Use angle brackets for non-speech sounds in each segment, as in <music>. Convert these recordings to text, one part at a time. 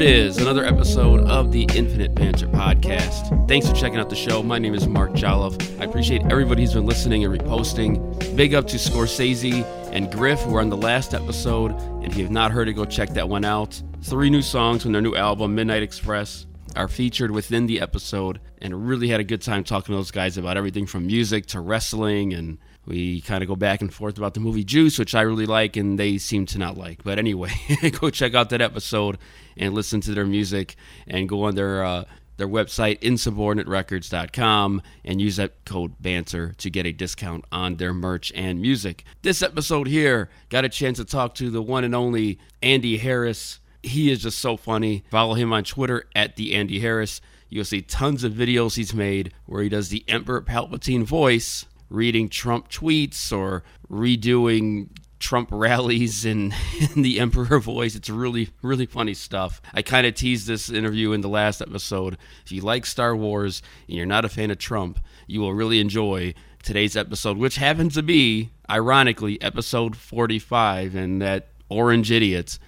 it is, another episode of the Infinite Banter podcast. Thanks for checking out the show. My name is Mark Jolloff. I appreciate everybody who's been listening and reposting. Big up to Scorsese and Griff, who are on the last episode. And if you have not heard it, go check that one out. Three new songs from their new album, Midnight Express, are featured within the episode. And really had a good time talking to those guys about everything from music to wrestling and we kind of go back and forth about the movie Juice, which I really like and they seem to not like. But anyway, <laughs> go check out that episode and listen to their music and go on their uh, their website insubordinaterecords.com and use that code banter to get a discount on their merch and music. This episode here got a chance to talk to the one and only Andy Harris. He is just so funny. Follow him on Twitter at the Andy Harris. You'll see tons of videos he's made where he does the Emperor Palpatine voice reading Trump tweets or redoing Trump <laughs> rallies in, the Emperor voice. It's really, really funny stuff. I kind of teased this interview in the last episode. If you like Star Wars and you're not a fan of Trump, you will really enjoy today's episode, which happens to be, ironically, episode 45. And that Orange Idiot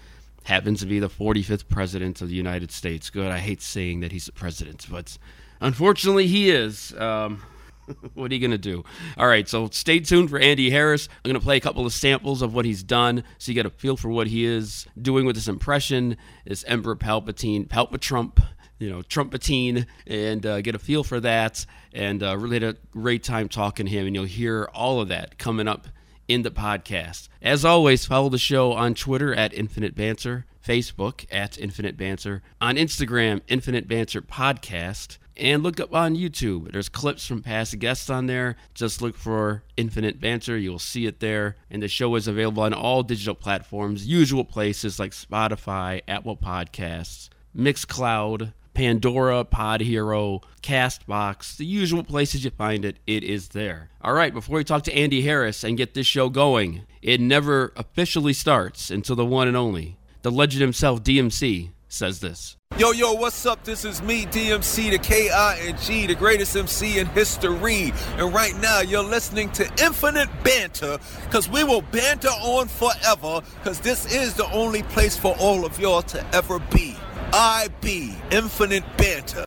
happens to be the 45th president of the United States. Good. I hate saying that he's the president, but unfortunately he is. Um, <laughs> what are you going to do? All right, so stay tuned for Andy Harris. I'm going to play a couple of samples of what he's done so you get a feel for what he is doing with this impression, this Emperor Palpatine, Palpatrump, you know, Trumpatine, and uh, get a feel for that. And uh, really had a great time talking to him, and you'll hear all of that coming up in the podcast. As always, follow the show on Twitter at Infinite Banter, Facebook at Infinite Banter, on Instagram, Infinite Banter Podcast and look up on YouTube. There's clips from past guests on there. Just look for Infinite Banter. You'll see it there. And the show is available on all digital platforms, usual places like Spotify, Apple Podcasts, Mixcloud, Pandora, Pod Hero, Castbox, the usual places you find it, it is there. All right, before we talk to Andy Harris and get this show going, it never officially starts until the one and only, the legend himself, DMC, says this. Yo, yo, what's up? This is me, DMC, the K-I-N-G, the greatest MC in history. And right now, you're listening to Infinite Banter, because we will banter on forever, because this is the only place for all of y'all to ever be. I be Infinite Banter.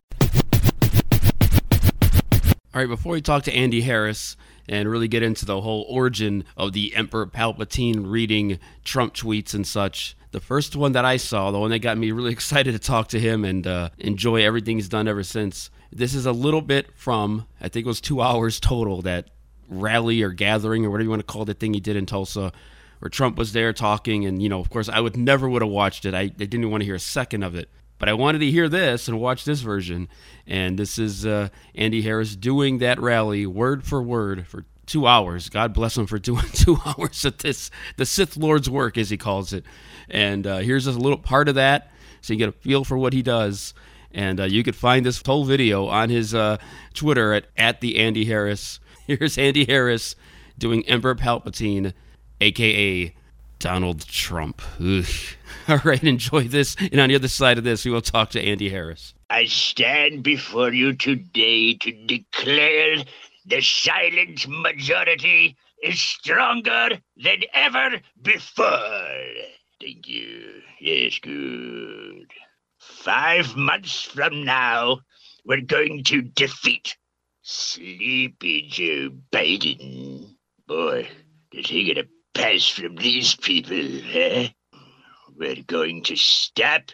All right, before we talk to Andy Harris and really get into the whole origin of the Emperor Palpatine reading Trump tweets and such, the first one that I saw, the one that got me really <laughs> excited to talk to him and uh, enjoy everything he's done ever since. This is a little bit from, I think it was two <laughs> hours total, that rally or gathering or whatever you want to call the thing he did in Tulsa, where Trump was there talking. And, you know, of course, I would never would have watched it. I, I didn't want to hear a second of it. But I wanted to hear this and watch this version. And this is uh, Andy Harris doing that rally word for word for two hours. God bless him for doing <laughs> two hours of this, the Sith Lord's work, as he calls it. And uh, here's just a little part of that so you get a feel for what he does. And uh, you could find this whole video on his uh, Twitter at, at the Andy Harris. <laughs> Here's Andy Harris doing Emperor Palpatine, aka Donald Trump. Ugh. <laughs> All right, enjoy this. And on the other side of this, we will talk to Andy Harris. I stand before you today to declare the silent majority is stronger than ever before. Thank you. Yes, good. Five months from now, we're going to defeat Sleepy Joe Biden. Boy, does he get a pass from these people, eh? We're going to stop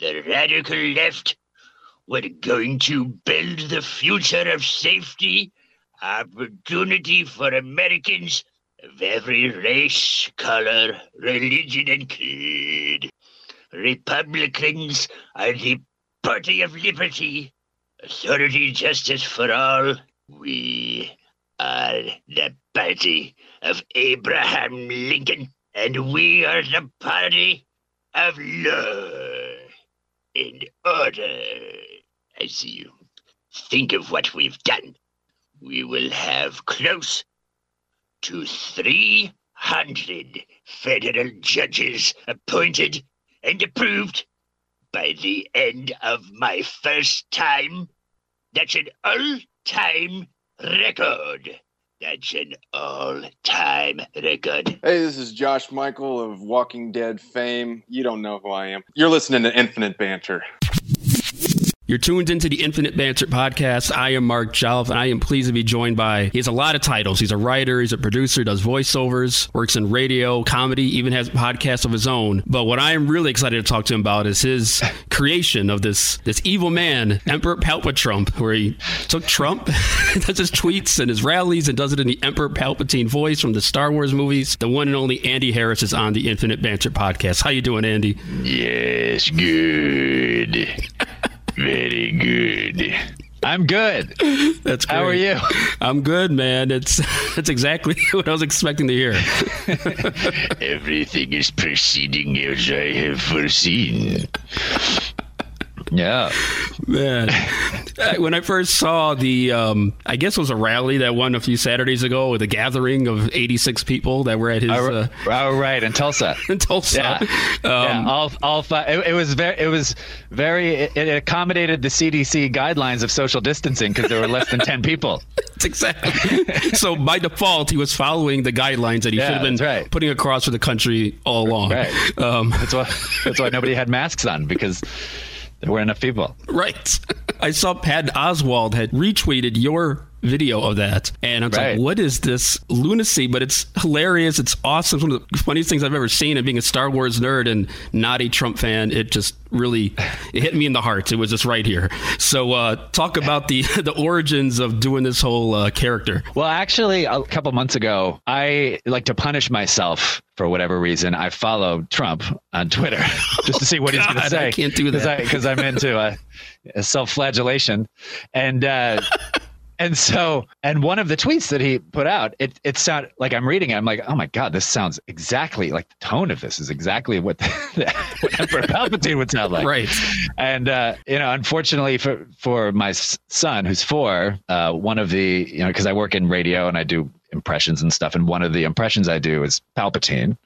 the radical left. We're going to build the future of safety, opportunity for Americans of every race, color, religion, and creed. Republicans are the party of liberty, authority, justice for all. We are the party of Abraham Lincoln, and we are the party of law and order. I see you. Think of what we've done. We will have close to 300 federal judges appointed and approved by the end of my first time. That's an all time record. That's an all-time record. Hey, this is Josh Michael of Walking Dead fame. You don't know who I am. You're listening to Infinite Banter. You're tuned into the Infinite Banter podcast. I am Mark Jolliffe, and I am pleased to be joined by. He has a lot of titles. He's a writer, he's a producer, does voiceovers, works in radio, comedy, even has podcasts of his own. But what I am really excited to talk to him about is his <laughs> creation of this this evil man, Emperor Palpatrump, where he took Trump, <laughs> does his tweets and his rallies, and does it in the Emperor Palpatine voice from the Star Wars movies. The one and only Andy Harris is on the Infinite Banter podcast. How you doing, Andy? Yes, good. <laughs> Very good. I'm good. <laughs> That's great. How are you? I'm good, man. It's <laughs> that's exactly <laughs> what I was expecting to hear. Everything is proceeding as I have foreseen. Yeah. Man, <laughs> Uh, when I first saw the, um, I guess it was a rally that won a few Saturdays ago with a gathering of 86 people that were at his uh, oh, right, in Tulsa. <laughs> in Tulsa. Yeah, Um, yeah. All, all five. It, it was very. It was very. It, it accommodated the CDC guidelines of social distancing because there were less than ten people. <laughs> That's exactly. so by default, he was following the guidelines that he Yeah, should have been right. putting across for the country all along. Right. Um, That's why. That's why nobody had masks on because there weren't enough people. Right. <laughs> I saw Pat Oswalt had retweeted your video of that, and I was Right. like, "What is this lunacy?" But it's hilarious. It's awesome. It's one of the funniest things I've ever seen. And being a Star Wars nerd and not a Trump fan, it just really it hit me in the heart. It was just right here. So, uh, talk about the <laughs> the origins of doing this whole uh, character. Well, actually, a couple months ago, I like to punish myself for whatever reason. I followed Trump on Twitter <laughs> just to see what he's <laughs> going to say. I can't do that. because I'm into uh, self-flagellation, and uh, and so and one of the tweets that he put out, it it sounded like I'm reading it. I'm like, oh my god, this sounds exactly like the tone of this is exactly what, what <laughs> Emperor Palpatine would sound like. Right. And uh, you know, unfortunately for for my son who's four, uh, one of the you know because I work in radio and I do impressions and stuff, and one of the impressions I do is Palpatine,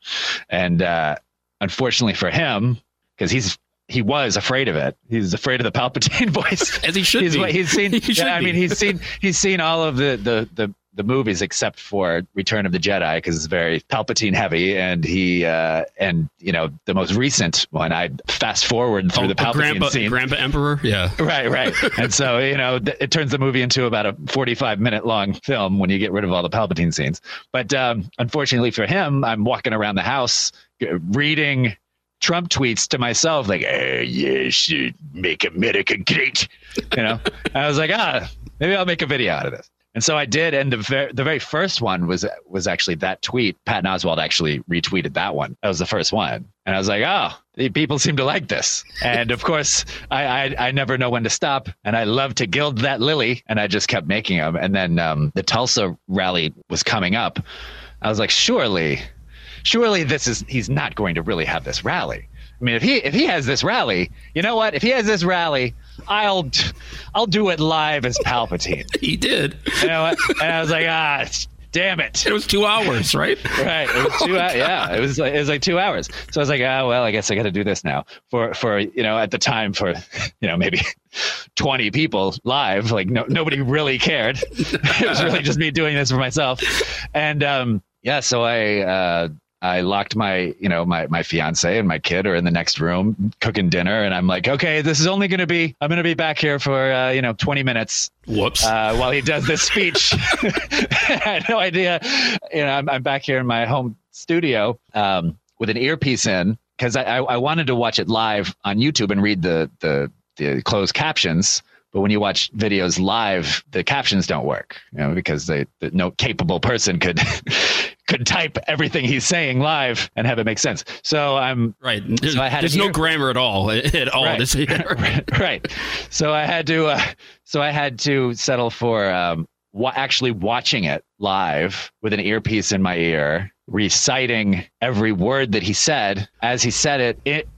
and uh, unfortunately for him, because he's he was afraid of it. He's afraid of the Palpatine <laughs> voice. As he should he's, be. He's seen. <laughs> He should yeah, I mean, he's seen. He's seen all of the the the. The movies, except for Return of the Jedi, because it's very Palpatine heavy, and he uh, and you know the most recent one. I fast forward through Oh, the Palpatine Grandpa, scene. Grandpa Emperor. Yeah. Right, right. <laughs> and so, you know, th- it turns the movie into about a 45 minute long film when you get rid of all the Palpatine scenes. But um, unfortunately for him, I'm walking around the house reading Trump tweets to myself, like, yes, uh, make America great. You know, I was like, ah, maybe I'll make a video out of this. And so I did, and the ver- the very first one was was actually that tweet. Patton Oswalt actually retweeted that one. That was the first one, and I was like, "Oh, the people seem to like this." And of course, I, I I never know when to stop, and I love to gild that lily, and I just kept making them. And then um, the Tulsa rally was coming up. I was like, "Surely, surely this is he's not going to really have this rally." I mean, if he if he has this rally, you know what? If he has this rally, I'll I'll do it live as Palpatine. <laughs> He did. You know what? And I was like, ah, damn it. It was two hours, right? <laughs> Right. It was two hours. Yeah. It was like, it was like two hours. So I was like, ah, well, I guess I got to do this now for, for, you know, at the time for, <laughs> you know, maybe 20 people live, like no, nobody really cared. it was really just me doing this for myself. And, um, yeah, so I, uh, I locked my, you know, my, my fiance and my kid are in the next room cooking dinner. And I'm like, okay, this is only going to be, I'm going to be back here for, uh, you know, 20 minutes Whoops. uh, while he does this speech. <laughs> I had no idea. You know, I'm, I'm back here in my home studio um, with an earpiece in because I, I, I wanted to watch it live on YouTube and read the, the, the closed captions. But when you watch videos live, the captions don't work, you know, because they, the, no capable person could <laughs> could type everything he's saying live and have it make sense. So I'm right. There's, so there's no grammar at all. <laughs> At all. Right. This- <laughs> right, right. So I had to, uh, so I had to settle for um, wa- actually watching it live with an earpiece in my ear, reciting every word that he said as he said it, it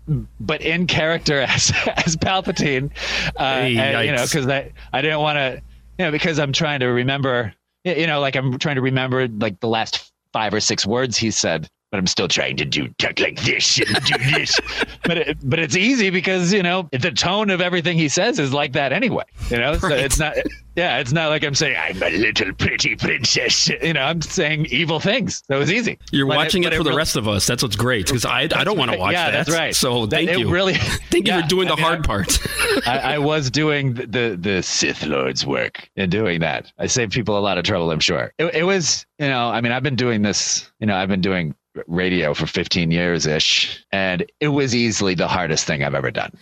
but in character <laughs> as as Palpatine. Uh, Hey, and, you know, because I I didn't want to, you know, because I'm trying to remember, you know, like I'm trying to remember like the last five or six words he said but I'm still trying to do talk like this and do this. <laughs> but it, but it's easy because you know the tone of everything he says is like that anyway. You know, so it's not. <laughs> Yeah, it's not like I'm saying I'm a little pretty princess. You know, I'm saying evil things. So it's easy. You're But watching but it for the rest of us. That's what's great because I, I don't want to watch yeah, that. that's right. So That- thank it you. Really, <laughs> thank you for doing I the mean, hard I- part. I, I was doing the, the the Sith Lord's work in doing that. I saved people a lot of trouble. I'm sure. It, it was, you know, I mean, I've been doing this. You know, I've been doing radio for 15 years ish, and it was easily the hardest thing I've ever done.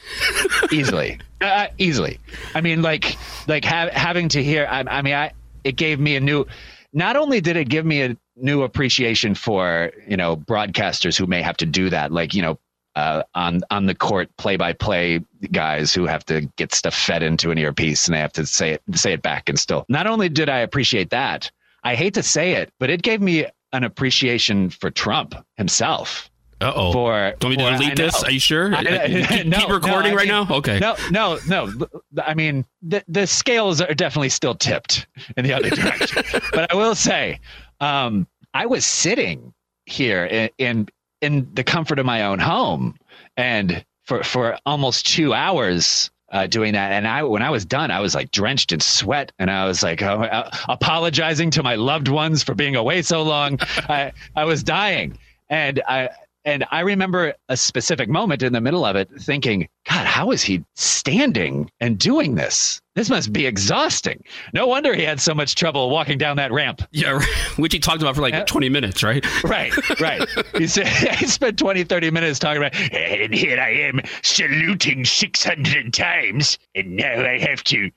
easily, <laughs> uh, easily. I mean, like like ha- having to hear. I, I mean, I it gave me a new. Not only did it give me a new appreciation for you know broadcasters who may have to do that, like you know uh, on on the court play by play guys who have to get stuff fed into an earpiece and they have to say it say it back and still. Not only did I appreciate that, I hate to say it, but it gave me an appreciation for Trump himself. Uh oh. For Do you want me to for- I delete this? Are you sure? I- I- keep, <laughs> no, keep no, recording I right mean- now? Okay. No, no, no. I mean, the the scales are definitely still tipped in the other direction. <laughs> but I will say, um, I was sitting here in, in in the comfort of my own home, and for for almost two hours. Uh, doing that, and I when I was done, I was like drenched in sweat, and I was like oh, uh, apologizing to my loved ones for being away so long. <laughs> I I was dying, and I and I remember a specific moment in the middle of it thinking, God, how is he standing and doing this? This must be exhausting. No wonder he had so much trouble walking down that ramp. Yeah, <laughs> which he talked about for like Yeah. 20 minutes, right? <laughs> Right, right. he, said, <laughs> he spent 20, 30 minutes talking about, and here I am saluting 600 times, and now I have to.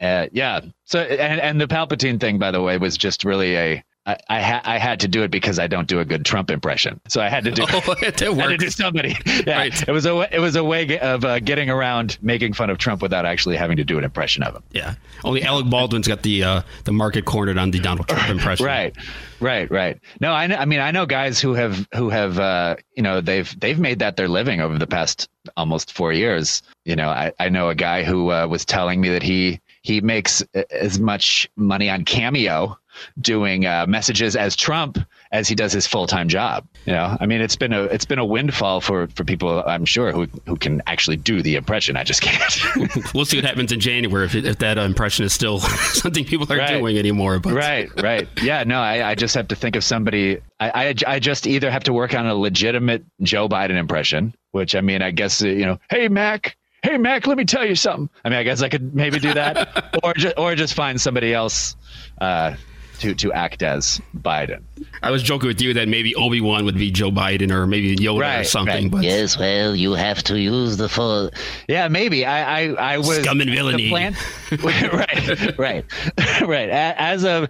Uh, yeah. So, and, and the Palpatine thing, by the way, was just really a. I, I, ha- I had to do it because I don't do a good Trump impression, so I had to do. <laughs> Oh, <laughs> that I had to do somebody. <laughs> Yeah, Right. it was a way, it was a way of uh, getting around making fun of Trump without actually having to do an impression of him. Yeah. Only Alec Baldwin's got the uh, the market cornered on the Donald Trump impression. Right, right, right. No, I, know, I mean I know guys who have who have uh, you know they've they've made that their living over the past almost four years. You know, I, I know a guy who uh, was telling me that he he makes as much money on Cameo doing uh, messages as Trump as he does his full time job. You know, I mean it's been a it's been a windfall for for people I'm sure who who can actually do the impression. I just can't. <laughs> We'll see what happens in January if, if that uh, impression is still <laughs> something people are Right. doing anymore. But right right yeah no I, I just have to think of somebody I, I i just either have to work on a legitimate joe biden impression which i mean i guess uh, you know hey mac hey mac let me tell you something i mean i guess i could maybe do that <laughs> or just or just find somebody else uh to to act as biden I was joking with you that maybe Obi Wan would be Joe Biden or maybe Yoda or something. right. But Yes, well, you have to use the full. yeah maybe i i, I was Scum and the villainy. plan- <laughs> <laughs> right right <laughs> right as of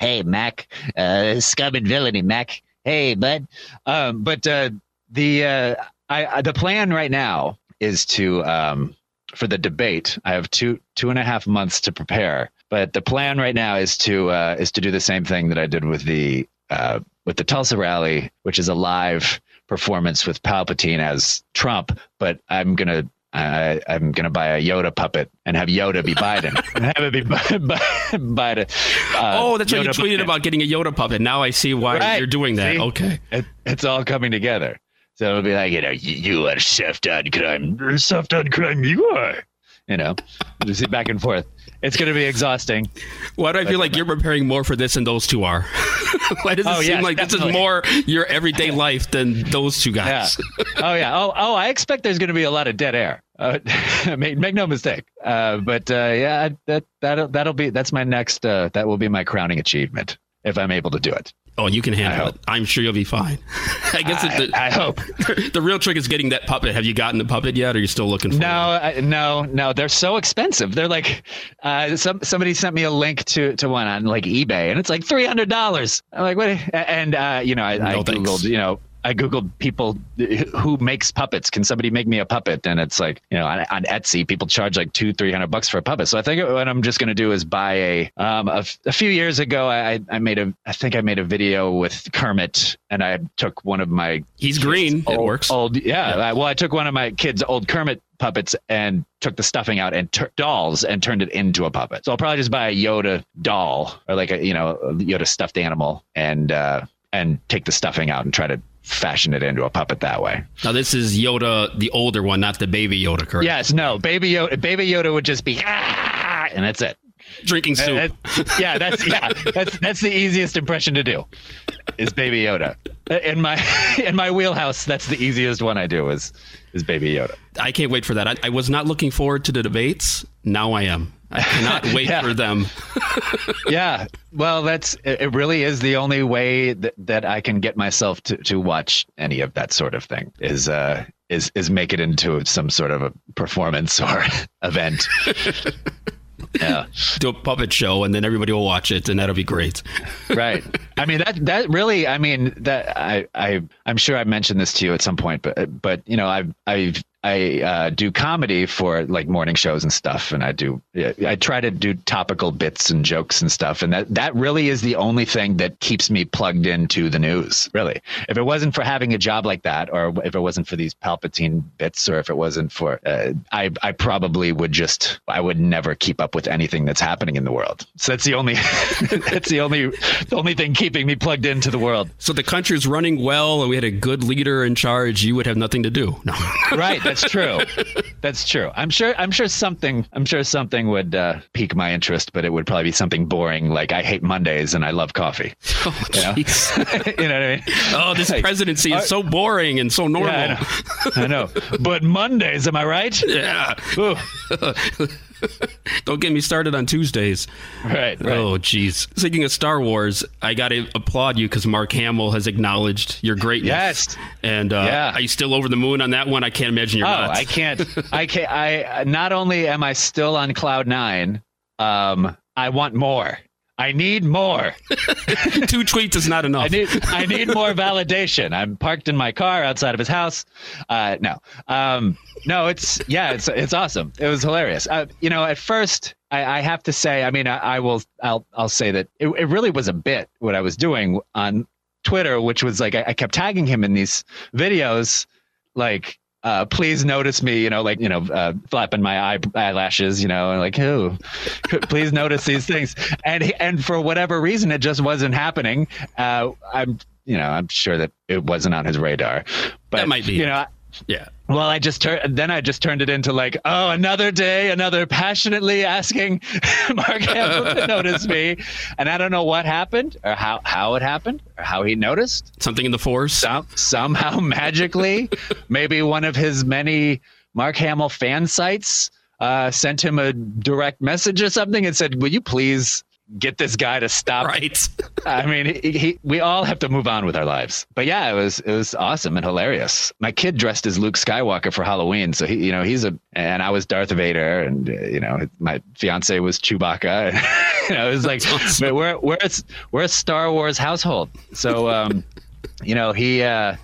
Hey, Mac, uh, scum and villainy, Mac. Hey, bud. Um, but uh, the uh, I, I the plan right now is to um, for the debate. I have two two and a half months to prepare, but the plan right now is to uh, is to do the same thing that I did with the uh, with the Tulsa rally, which is a live performance with Palpatine as Trump. But I'm gonna. I, I'm gonna buy a Yoda puppet and have Yoda be Biden <laughs> and have it be <laughs> Biden. Uh, oh, that's right. You tweeted puppet. about getting a Yoda puppet. Now I see why Right. you're doing that. See? Okay. it, it's all coming together. So it'll be like, you know, you, you are soft on crime. Soft on crime. You are. You know, just back and forth. It's going to be exhausting. Why do I feel like you're preparing more for this than those two are? <laughs> Why does it Oh, seem yes, like this is more your everyday life than those two Yeah. guys? Oh yeah. Oh oh. I expect there's going to be a lot of dead air. Uh, <laughs> make, make no mistake. Uh, but uh, yeah, that that'll that'll be that's my next. Uh, that will be my crowning achievement if I'm able to do it. Oh, you can I handle it. I'm sure you'll be fine. <laughs> I guess I, it, the, I hope. <laughs> the real trick is getting that puppet. Have you gotten the puppet yet, or are you still looking for No. I, no, no. They're so expensive. They're like, uh, some somebody sent me a link to to one on like eBay, and it's like three hundred dollars. I'm like, what? And uh, you know, I, I No, thanks. googled, you know, I googled people who makes puppets. Can somebody make me a puppet? And it's like, you know, on, on Etsy, people charge like two, three hundred bucks for a puppet. So I think what I'm just going to do is buy a. Um, a, f- a few years ago, I I made a. I think I made a video with Kermit, and I took one of my He's green. it works. Old, yeah. Yeah. I- well, I took one of my kids' old Kermit puppets and took the stuffing out and tur dolls and turned it into a puppet. So I'll probably just buy a Yoda doll or like a you know a Yoda stuffed animal and uh, and take the stuffing out and try to fashion it into a puppet that way. Now this is Yoda, the older one, not the baby Yoda, correct? Yes, no, baby Yoda, baby Yoda would just be ah, and that's it. Drinking soup. Uh, yeah, that's yeah, that's that's the easiest impression to do. Is Baby Yoda in my <laughs> in my wheelhouse? That's the easiest one I do is is Baby Yoda. I can't wait for that. I, I was not looking forward to the debates. Now I am. I cannot <laughs> wait Yeah. for them. <laughs> Yeah, well, that's it. it Really, is the only way that, that I can get myself to, to watch any of that sort of thing is uh is is make it into some sort of a performance <laughs> or event. yeah. Do a puppet show, and then everybody will watch it, and that'll be great. right i mean that that really i mean that i i i'm sure i mentioned this to you at some point but but you know i've i've I uh, do comedy for like morning shows and stuff, and I do. I try to do topical bits and jokes and stuff, and that that really is the only thing that keeps me plugged into the news. Really, if it wasn't for having a job like that, or if it wasn't for these Palpatine bits, or if it wasn't for, uh, I I probably would just I would never keep up with anything that's happening in the world. So that's the only <laughs> that's the only the only thing me plugged into the world. So the country's running well, and we had a good leader in charge. You would have nothing to do. No. <laughs> right that's true that's true i'm sure i'm sure something i'm sure something would uh, pique my interest but it would probably be something boring like i hate mondays and i love coffee <laughs> Oh, know? <laughs> you know what i mean Oh, this Like, presidency is so boring and so normal. yeah, I know. I know but mondays am i right Yeah. <laughs> Don't get me started on Tuesdays. right right Oh, jeez. Speaking of Star Wars, I got to applaud you because Mark Hamill has acknowledged your greatness. Yes. And uh, Yeah. are you still over the moon on that one? I can't imagine you're Oh, not. I can't. I can't. I not only am I still on cloud nine, um, I want more. I need more. <laughs> Two tweets is not enough. I need. I need more validation. I'm parked in my car outside of his house. Uh, no, um, no. It's yeah. It's it's awesome. It was hilarious. Uh, you know, at first. I, I have to say, I mean, I, I will, I'll, I'll say that it, it really was a bit what I was doing on Twitter, which was like I, I kept tagging him in these videos, like uh, please notice me, you know, like, you know, uh, flapping my eye, eyelashes, you know, and like, oh, please notice these things. And, and for whatever reason, it just wasn't happening. Uh, I'm, you know, I'm sure that it wasn't on his radar, but That might be you know, I- yeah. Well, I just turned, then I just turned it into like, oh, another day, another passionately asking <laughs> Mark Hamill to notice me. And I don't know what happened or how, how it happened or how he noticed Something in the force. some, somehow <laughs> magically, maybe one of his many Mark Hamill fan sites uh, sent him a direct message or something and said, "Will you please get this guy to stop?" Right. <laughs> I mean, he, he, we all have to move on with our lives. But yeah, it was it was awesome and hilarious. My kid dressed as Luke Skywalker for Halloween, so he, you know, he's a and I was Darth Vader, and uh, you know, my fiance was Chewbacca. <laughs> you know, it was like but we're we're a, we're a Star Wars household. So um, you know, he uh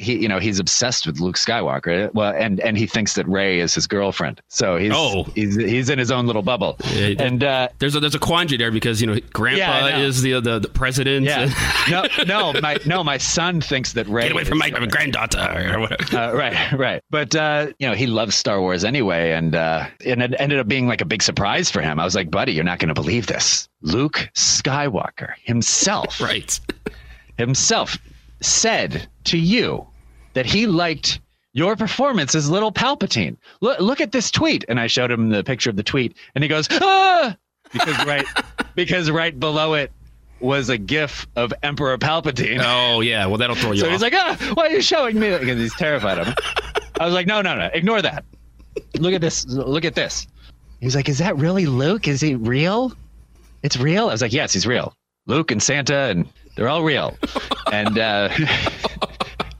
he you know he's obsessed with Luke Skywalker. Well, and and he thinks that Rey is his girlfriend. So he's Oh. he's he's in his own little bubble. Yeah, and uh There's a there's a quandary there because you know Grandpa Yeah, is the, the the president. yeah. <laughs> no, no, my no, my son thinks that Rey Get away from my is- granddaughter or whatever. uh, right, right. But uh, you know, he loves Star Wars anyway, and uh, and it ended up being like a big surprise for him. I was like, buddy, you're not going to believe this. Luke Skywalker himself, <laughs> Right. himself, said to you that he liked your performance as little Palpatine. Look, look at this tweet, and I showed him the picture of the tweet, and he goes, ah, because right, <laughs> because right below it was a GIF of Emperor Palpatine. Oh yeah. Well, that'll throw you So off. he's like, ah, why are you showing me? Because he's terrified of him. I was like, no, no, no, ignore that. Look at this. Look at this. He's like, is that really Luke? Is he real? It's real. I was like, yes, he's real. Luke and Santa, and they're all real. and uh, <laughs>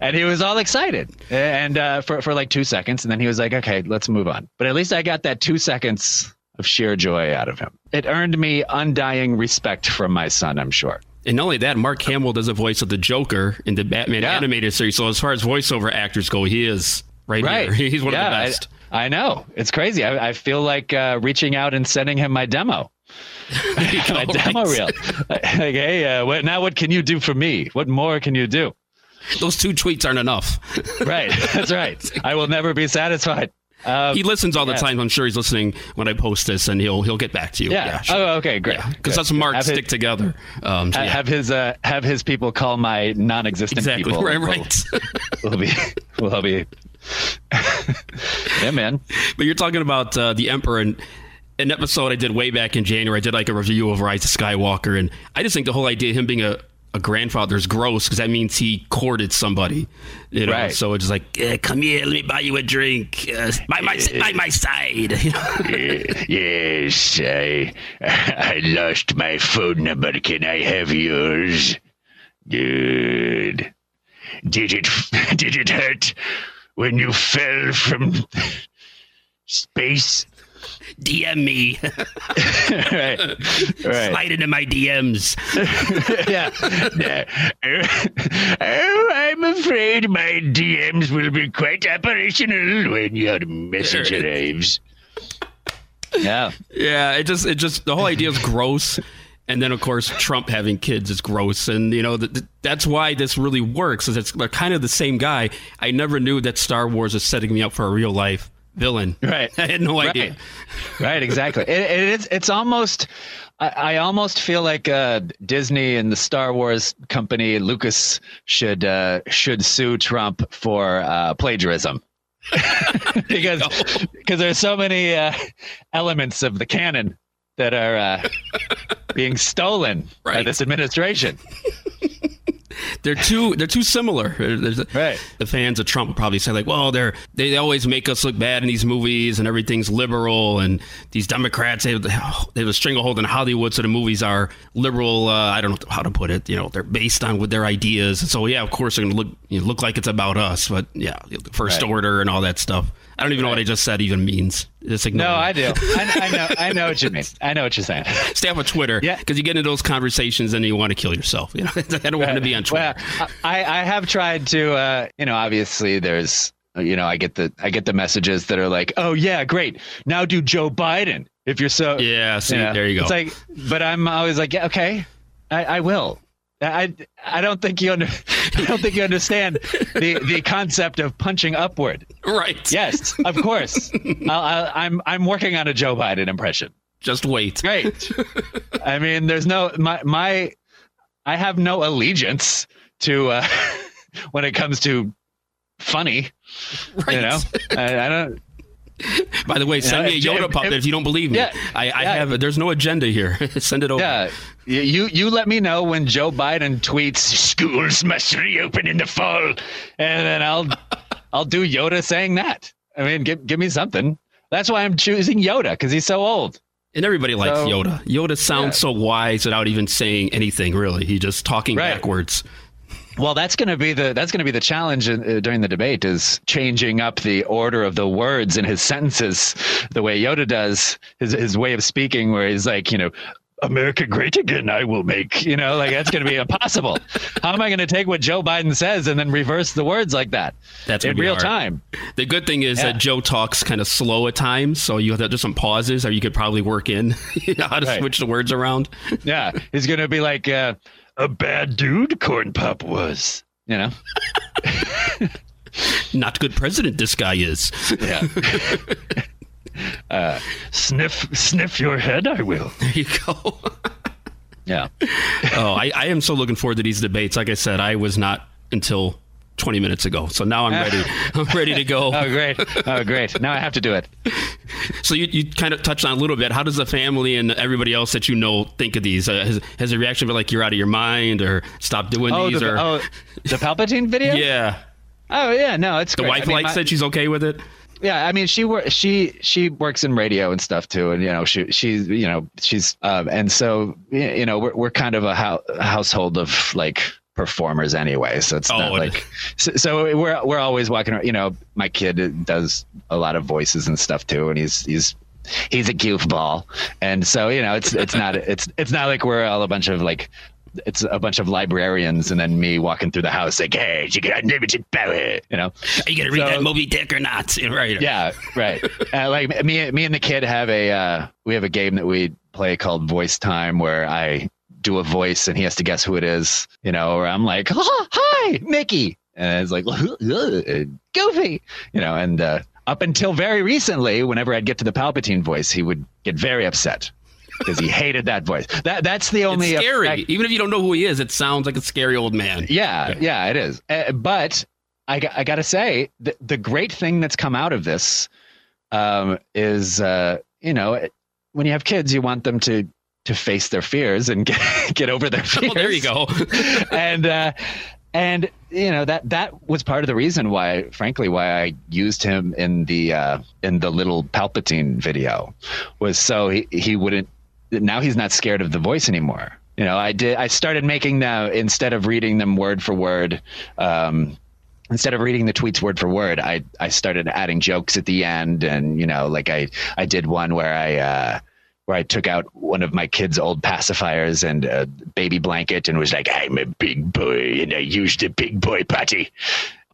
and he was all excited, and uh, for for like two seconds, and then he was like, okay, let's move on. But at least I got that two seconds of sheer joy out of him. It earned me undying respect from my son. I'm sure. and not only that, Mark Hamill does a voice of the Joker in the Batman Yeah. animated series. So as far as voiceover actors go, he is right, right. here. <laughs> He's one Yeah, of the I- best. I, know. It's crazy. I, I feel like uh, reaching out and sending him my demo. <laughs> <laughs> my demo reel. like, hey, uh, what, now what can you do for me? What more can you do? <laughs> Those two tweets aren't enough. <laughs> Right. That's right. I will never be satisfied. Um, he listens all the yeah. time. I'm sure he's listening when I post this, and he'll he'll get back to you. yeah. sure. Oh, okay, great. because Good. us and Mark Have his- stick together. Um, so yeah. Have his uh, have his people call my non-existent exactly people. <laughs> right, We'll- right. We'll, be we'll be. yeah, man. But you're talking about uh, the Emperor and an episode I did way back in January. I did like a review of Rise of Skywalker, and I just think the whole idea of him being a, a grandfather's gross because that means he courted somebody, you know. Right. So it's like, eh, come here, let me buy you a drink, uh, by my by my side. <laughs> You? <laughs> Yes, I, I lost my phone number. Can I have yours? Good. Did it, <laughs> did it hurt when you fell from space? DM me, <laughs> right, right. slide into my DMs. <laughs> yeah. oh, I'm afraid my DMs will be quite operational when your message There arrives. Yeah. Yeah, it just it just the whole idea is gross. And then, of course, Trump having kids is gross, and you know th- th- that's why this really works. Is it's kind of the same guy. I never knew that Star Wars is setting me up for a real life villain. <laughs> Right. I had no idea. Right. Right, exactly. It, it is. It's almost. I, I almost feel like uh, Disney and the Star Wars company, Lucas, should uh, should sue Trump for uh, plagiarism. <laughs> because <laughs> because there's so many uh, elements of the canon that are uh, being stolen by this administration. They're too they're too similar. There's a- Right. The fans of Trump will probably say like, well, they're they always make us look bad in these movies, and everything's liberal, and these Democrats they have, they have a stranglehold in Hollywood, so the movies are liberal. Uh, I don't know how to put it. You know, they're based on with their ideas, so yeah, of course they're gonna look you know, look like it's about us, but yeah, First Right. Order and all that stuff. I don't even know what I just said even means. Just ignore No, it. I do. I, I know. I know what you mean. <laughs> I know what you're saying. Stay off of Twitter, Yeah. because you get into those conversations and you want to kill yourself. You know, <laughs> I don't want to be on Twitter. Well, I, I have tried to, uh, you know, obviously there's, you know, I get the, I get the messages that are like, oh yeah, great. Now do Joe Biden. If you're so, yeah, see, you know. there you go. It's like, but I'm always like, yeah, okay, I, I will. I, I don't think you under, <laughs> I don't think you understand the, the concept of punching upward. right. Yes, of course. <laughs> I'll, I'll, I'm, I'm working on a Joe Biden impression. Just wait. Great. I mean, there's no my my I have no allegiance to uh <laughs> when it comes to funny, Right. you know. I, I don't <laughs> By the way, send know, me a Yoda if- puppet if, if- you don't believe me. Yeah, I, I yeah. have. There's no agenda here. <laughs> send it over. yeah. You you let me know when Joe Biden tweets Schools must reopen in the fall. and then I'll <laughs> I'll do Yoda saying that. I mean, give give me something. That's why I'm choosing Yoda because he's so old. And everybody likes So- Yoda. Yoda sounds Yeah. so wise without even saying anything. Really, he's just talking Right. backwards. Well, that's going to be the that's going to be the challenge uh, during the debate is changing up the order of the words in his sentences, the way Yoda does his his way of speaking, where he's like, you know, America great again, I will make. You know, like that's going to be impossible. <laughs> How am I going to take what Joe Biden says and then reverse the words like that That's in real hard. time? The good thing is Yeah. that Joe talks kind of slow at times, so you have to do some pauses, or you could probably work in <laughs> you know, how to Right. switch the words around. Yeah, he's going to be like uh, a bad dude. Corn Pop was, you know. <laughs> Not good president. This guy is. Yeah. <laughs> uh, sniff sniff your head, I will. <laughs> There you go. <laughs> Yeah. oh, I, I am so looking forward to these debates. Like I said, I was not until 20 minutes ago, so now I'm ready. I'm ready to go. Oh, great. Oh, great. Now I have to do it. So you, you kind of touched on a little bit. How does the family and everybody else that you know think of these? Uh, has, has the reaction been like you're out of your mind or stop doing Oh, these? the, or oh, the Palpatine video? yeah, Oh, yeah. No, it's the great. wife I mean, likes my- it. She's okay with it. Yeah, I mean, she wor- she she works in radio and stuff too, and you know, she she's you know she's um, and so you know we're we're kind of a hou- household of like performers anyway, so it's Oh, not like so, so we're we're always walking around. You know, my kid does a lot of voices and stuff too, and he's he's he's a goofball, and so you know, it's it's not it's it's not like we're all a bunch of like. It's a bunch of librarians and then me walking through the house like, hey, you got unlimited power, you know? Are you gonna read So- that Moby Dick or not? <laughs> Right. Yeah, right. uh, like me, me and the kid have a uh, we have a game that we play called Voice Time, where I do a voice and he has to guess who it is. You know, or I'm like, oh, "Hi, Mickey," and it's like, <laughs> "Goofy," you know, and uh, up until very recently, whenever I'd get to the Palpatine voice, he would get very upset because he hated that voice. That that's the only It's scary. effect- Even if you don't know who he is, it sounds like a scary old man. Yeah, yeah, it is. Uh, but I, got- I got to say, the, the great thing that's come out of this um, is, uh, you know, it- when you have kids, you want them to to face their fears and <laughs> get, get over their fears. <laughs> Well, there you go. <laughs> and uh, and you know that that was part of the reason why, frankly, why I used him in the uh, in the little Palpatine video was so he he wouldn't. Now he's not scared of the voice anymore. You know, I did. I started making them instead of reading them word for word. Um, instead of reading the tweets word for word, I I started adding jokes at the end, and you know, like I I did one where I. Uh, where I took out one of my kids' old pacifiers and a baby blanket and was like, I'm a big boy and I used a big boy potty.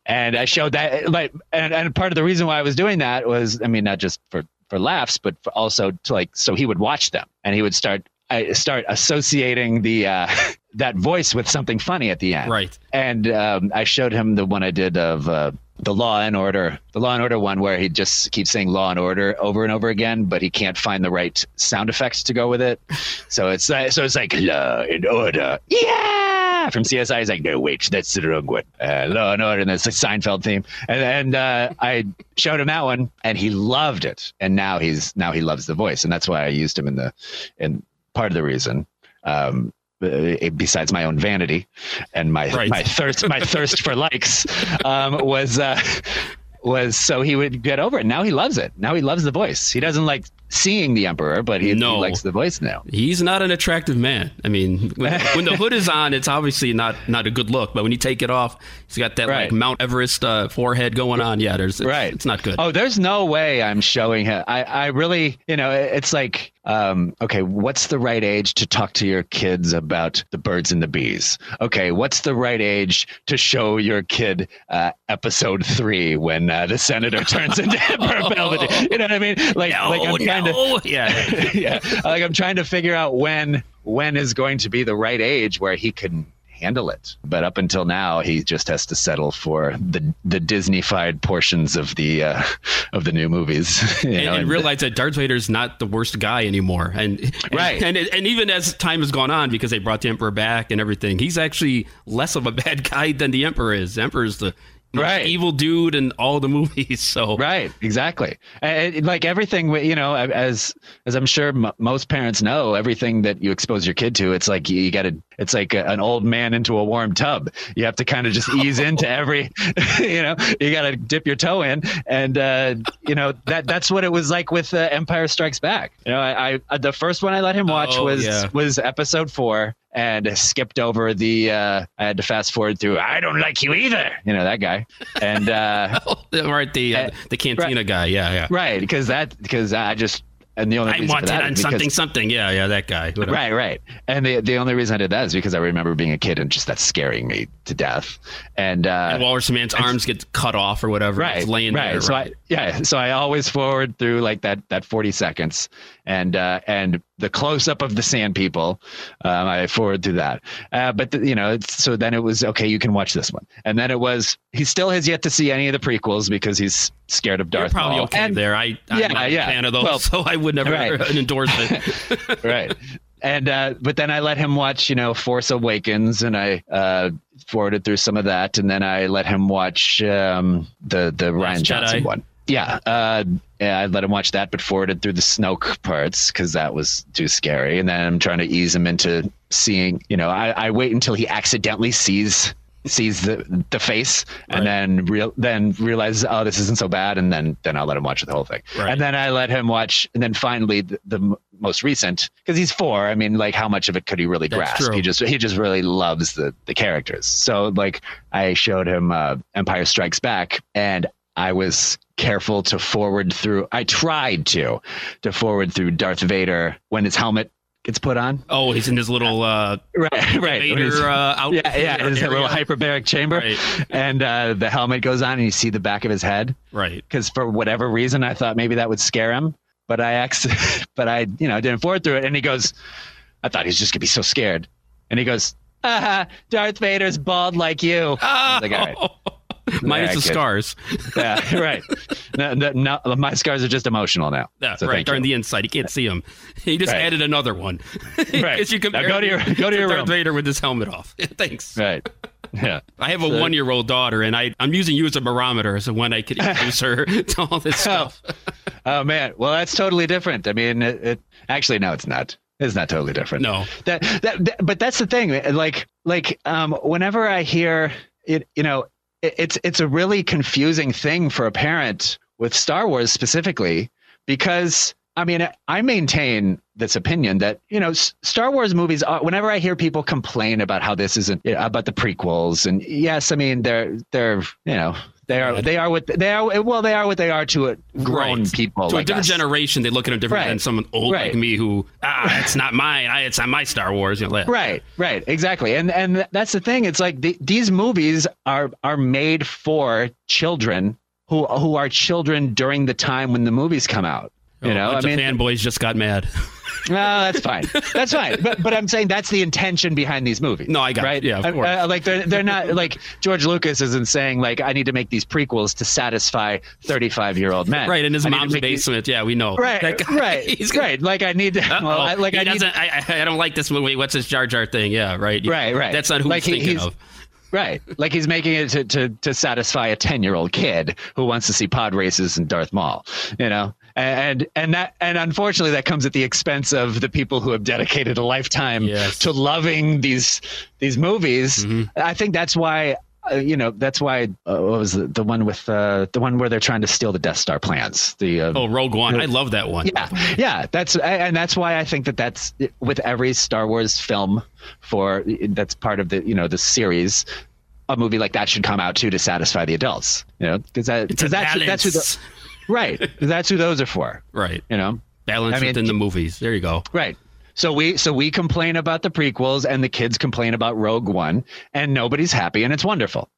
And I showed that, like, and, and part of the reason why I was doing that was, I mean, not just for, for laughs, but also to like, so he would watch them and he would start, I start associating the, uh, <laughs> that voice with something funny at the end. right. And um, I showed him the one I did of uh, the Law and Order, the Law and Order one where he just keeps saying Law and Order over and over again, but he can't find the right sound effects to go with it. So it's uh, so it's like Law and Order, yeah. From CSI, he's like, no, wait, that's the wrong one. Uh, Law and Order, and that's the Seinfeld theme. And and uh, I showed him that one, and he loved it. And now he's now he loves the voice, and that's why I used him in the in part of the reason. Um, uh, besides my own vanity and my Right. my thirst my thirst for likes um, was uh, was so he would get over it. Now he loves it. Now he loves the voice. He doesn't like seeing the emperor, but he, he likes the voice now. He's not an attractive man. I mean, when, when the hood is on, it's obviously not not a good look. But when you take it off, he's got that Right. like Mount Everest uh, forehead going on. Yeah, there's it's, Right. It's not good. Oh, there's no way I'm showing him. I, I really, you know, it's like, um, okay, what's the right age to talk to your kids about the birds and the bees? Okay, what's the right age to show your kid uh, episode three when uh, the senator turns into <laughs> Emperor Palpatine? You know what I mean? Like, no, like I'm trying to. Yeah. <laughs> yeah, like I'm trying to figure out when when is going to be the right age where he can handle it. But up until now, he just has to settle for the the Disneyfied portions of the uh, of the new movies. <laughs> you and, know, and realize that Darth Vader's not the worst guy anymore. And, and Right. and and even as time has gone on, because they brought the Emperor back and everything, he's actually less of a <laughs> bad guy than the Emperor is. The Emperor is the Right. evil dude in all the <laughs> movies. So Right, exactly. And, and, like everything, you know, as as I'm sure m- most parents know, everything that you expose your kid to, it's like you, got to. It's like a, an old man into a warm tub. You have to kind of just ease into <laughs> every, <laughs> you know, you got to dip your toe in, and uh, you know that that's what it was like with uh, Empire Strikes Back. You know, I, I the first one I let him watch Oh, was yeah. was Episode Four. And skipped over the. Uh, I had to fast forward through. I don't like you either. You know that guy. And uh, <laughs> right, the uh, the cantina guy. Yeah, yeah. Right, because that because I just and the only I wanted that on because- something, something. Yeah, yeah, that guy. Whatever. Right, right. And the the only reason I did that is because I remember being a kid and just that scaring me to death. And uh And Walrus Man's arms get cut off or whatever. right, It's laying right. there. so right. I yeah, so I always forward through like that that forty seconds, and uh, and the close up of the sand people, um, I forward through that. Uh, but the, you know, so then it was okay. You can watch this one, and then it was he still has yet to see any of the prequels because he's scared of Darth. You're probably Maul. okay And- there. I, I'm Yeah, not a yeah. fan of those, Well, <laughs> so I would never right. <laughs> endorse it. <laughs> right. And uh, but then I let him watch, you know, Force Awakens, and I uh, forwarded through some of that, and then I let him watch um, the the Rian Last Johnson Jedi. one. Yeah, uh, yeah, I let him watch that, but forwarded through the Snoke parts because that was too scary. And then I'm trying to ease him into seeing. You know, I, I wait until he accidentally sees sees the the face and Right. then real then realizes oh this isn't so bad and then then I'll let him watch the whole thing Right. and then I let him watch and then finally the, the most recent because he's four I mean like how much of it could he really That's grasp true. he just he just really loves the the characters so like I showed him uh, Empire Strikes Back and I was careful to forward through I tried to to forward through Darth Vader when his helmet gets put on oh, he's in his little uh, <laughs> right right Vader uh, outfit. yeah, yeah, a little hyperbaric chamber, Right. and uh, the helmet goes on, and you see the back of his head. Right. Because for whatever reason, I thought maybe that would scare him, but I ex- <laughs> but I you know didn't forward through it, and he goes, I thought he's just gonna be so scared, and he goes, ah, Darth Vader's bald like you. I was like, all right. <laughs> Minus Yeah, the scars. <laughs> yeah, <laughs> right. no, no, no, my scars are just emotional now. Yeah, So right. They're on the inside. You can't see them. He just Right. added another one. Right. You Now go to your- go to your Darth room. Vader with his helmet off. Thanks. Right. Yeah. I have a one-year-old daughter, and I, I'm using you as a barometer as to when I could introduce her to all this stuff. Oh man. Well, that's totally different. I mean, it, it actually no, it's not. It's not totally different. No. That, that, that- but that's the thing. Like, like, um, whenever I hear it, you know, it's it's a really confusing thing for a parent with Star Wars specifically because I mean, I maintain this opinion that you know Star Wars movies. Are, whenever I hear people complain about how this isn't about the prequels, and yes, I mean they're they're you know they are they are what they are. Well, they are what they are to a grown Right. people. to like a different us. generation, they look at them different Right. than someone old Right. like me who ah, it's not mine. I, it's not my Star Wars. You know, like- Right, right, exactly, and and that's the thing. It's like the, these movies are are made for children who who are children during the time when the movies come out. You Oh, know, I mean, fanboys just got mad. <laughs> no, that's fine. That's fine. But but I'm saying that's the intention behind these movies. No, I got it. right. Yeah, of Uh, course. uh, like they're they're not like George Lucas isn't saying like I need to make these prequels to satisfy 35 year old men. right in his I mom's make these- basement. Yeah, we know. Right, guy, right, <laughs> He's gonna, right. Like I need to. Well, I, like he I need doesn't. I, I I don't like this movie. What's this Jar Jar thing? Yeah, right. Right, right. That's not who Like he's thinking he's- of. Right. Like he's making it to, to, to satisfy a 10 year old kid who wants to see pod races and Darth Maul, you know? And, and that, and unfortunately that comes at the expense of the people who have dedicated a lifetime Yes. to loving these, these movies. Mm-hmm. I think that's why, uh, you know, that's why, uh, what was the, the one with, uh, the one where they're trying to steal the Death Star plans? The, uh, Oh, Rogue One. I love that one. yeah, yeah. That's and that's why I think that that's with every Star Wars film for that's part of the you know the series. A movie like that should come out too to satisfy the adults, you know, because that because that's that's who the. Right. That's who those are for, right. you know. Balance I mean, within the movies. There you go. Right. So we so we complain about the prequels and the kids complain about Rogue One and nobody's happy and it's wonderful.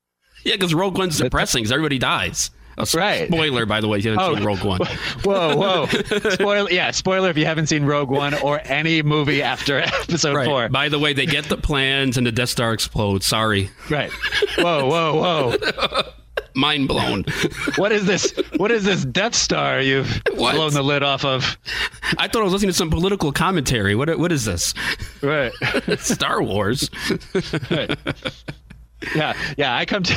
Yeah, because Rogue One's depressing because everybody dies. S- Right. Spoiler, by the way, if you haven't Oh. seen Rogue One. <laughs> Whoa, whoa. spoiler yeah, spoiler if you haven't seen Rogue One or any movie after <laughs> episode Right. 4. By the way, they get the plans and the Death Star explodes. Sorry. Right. Whoa, whoa, whoa. <laughs> Mind blown. <laughs> What is this? What is this Death Star you've What? blown the lid off of? I thought I was listening to some political commentary. What what is this? Right. <laughs> Star Wars. <laughs> right. Yeah, yeah. I come to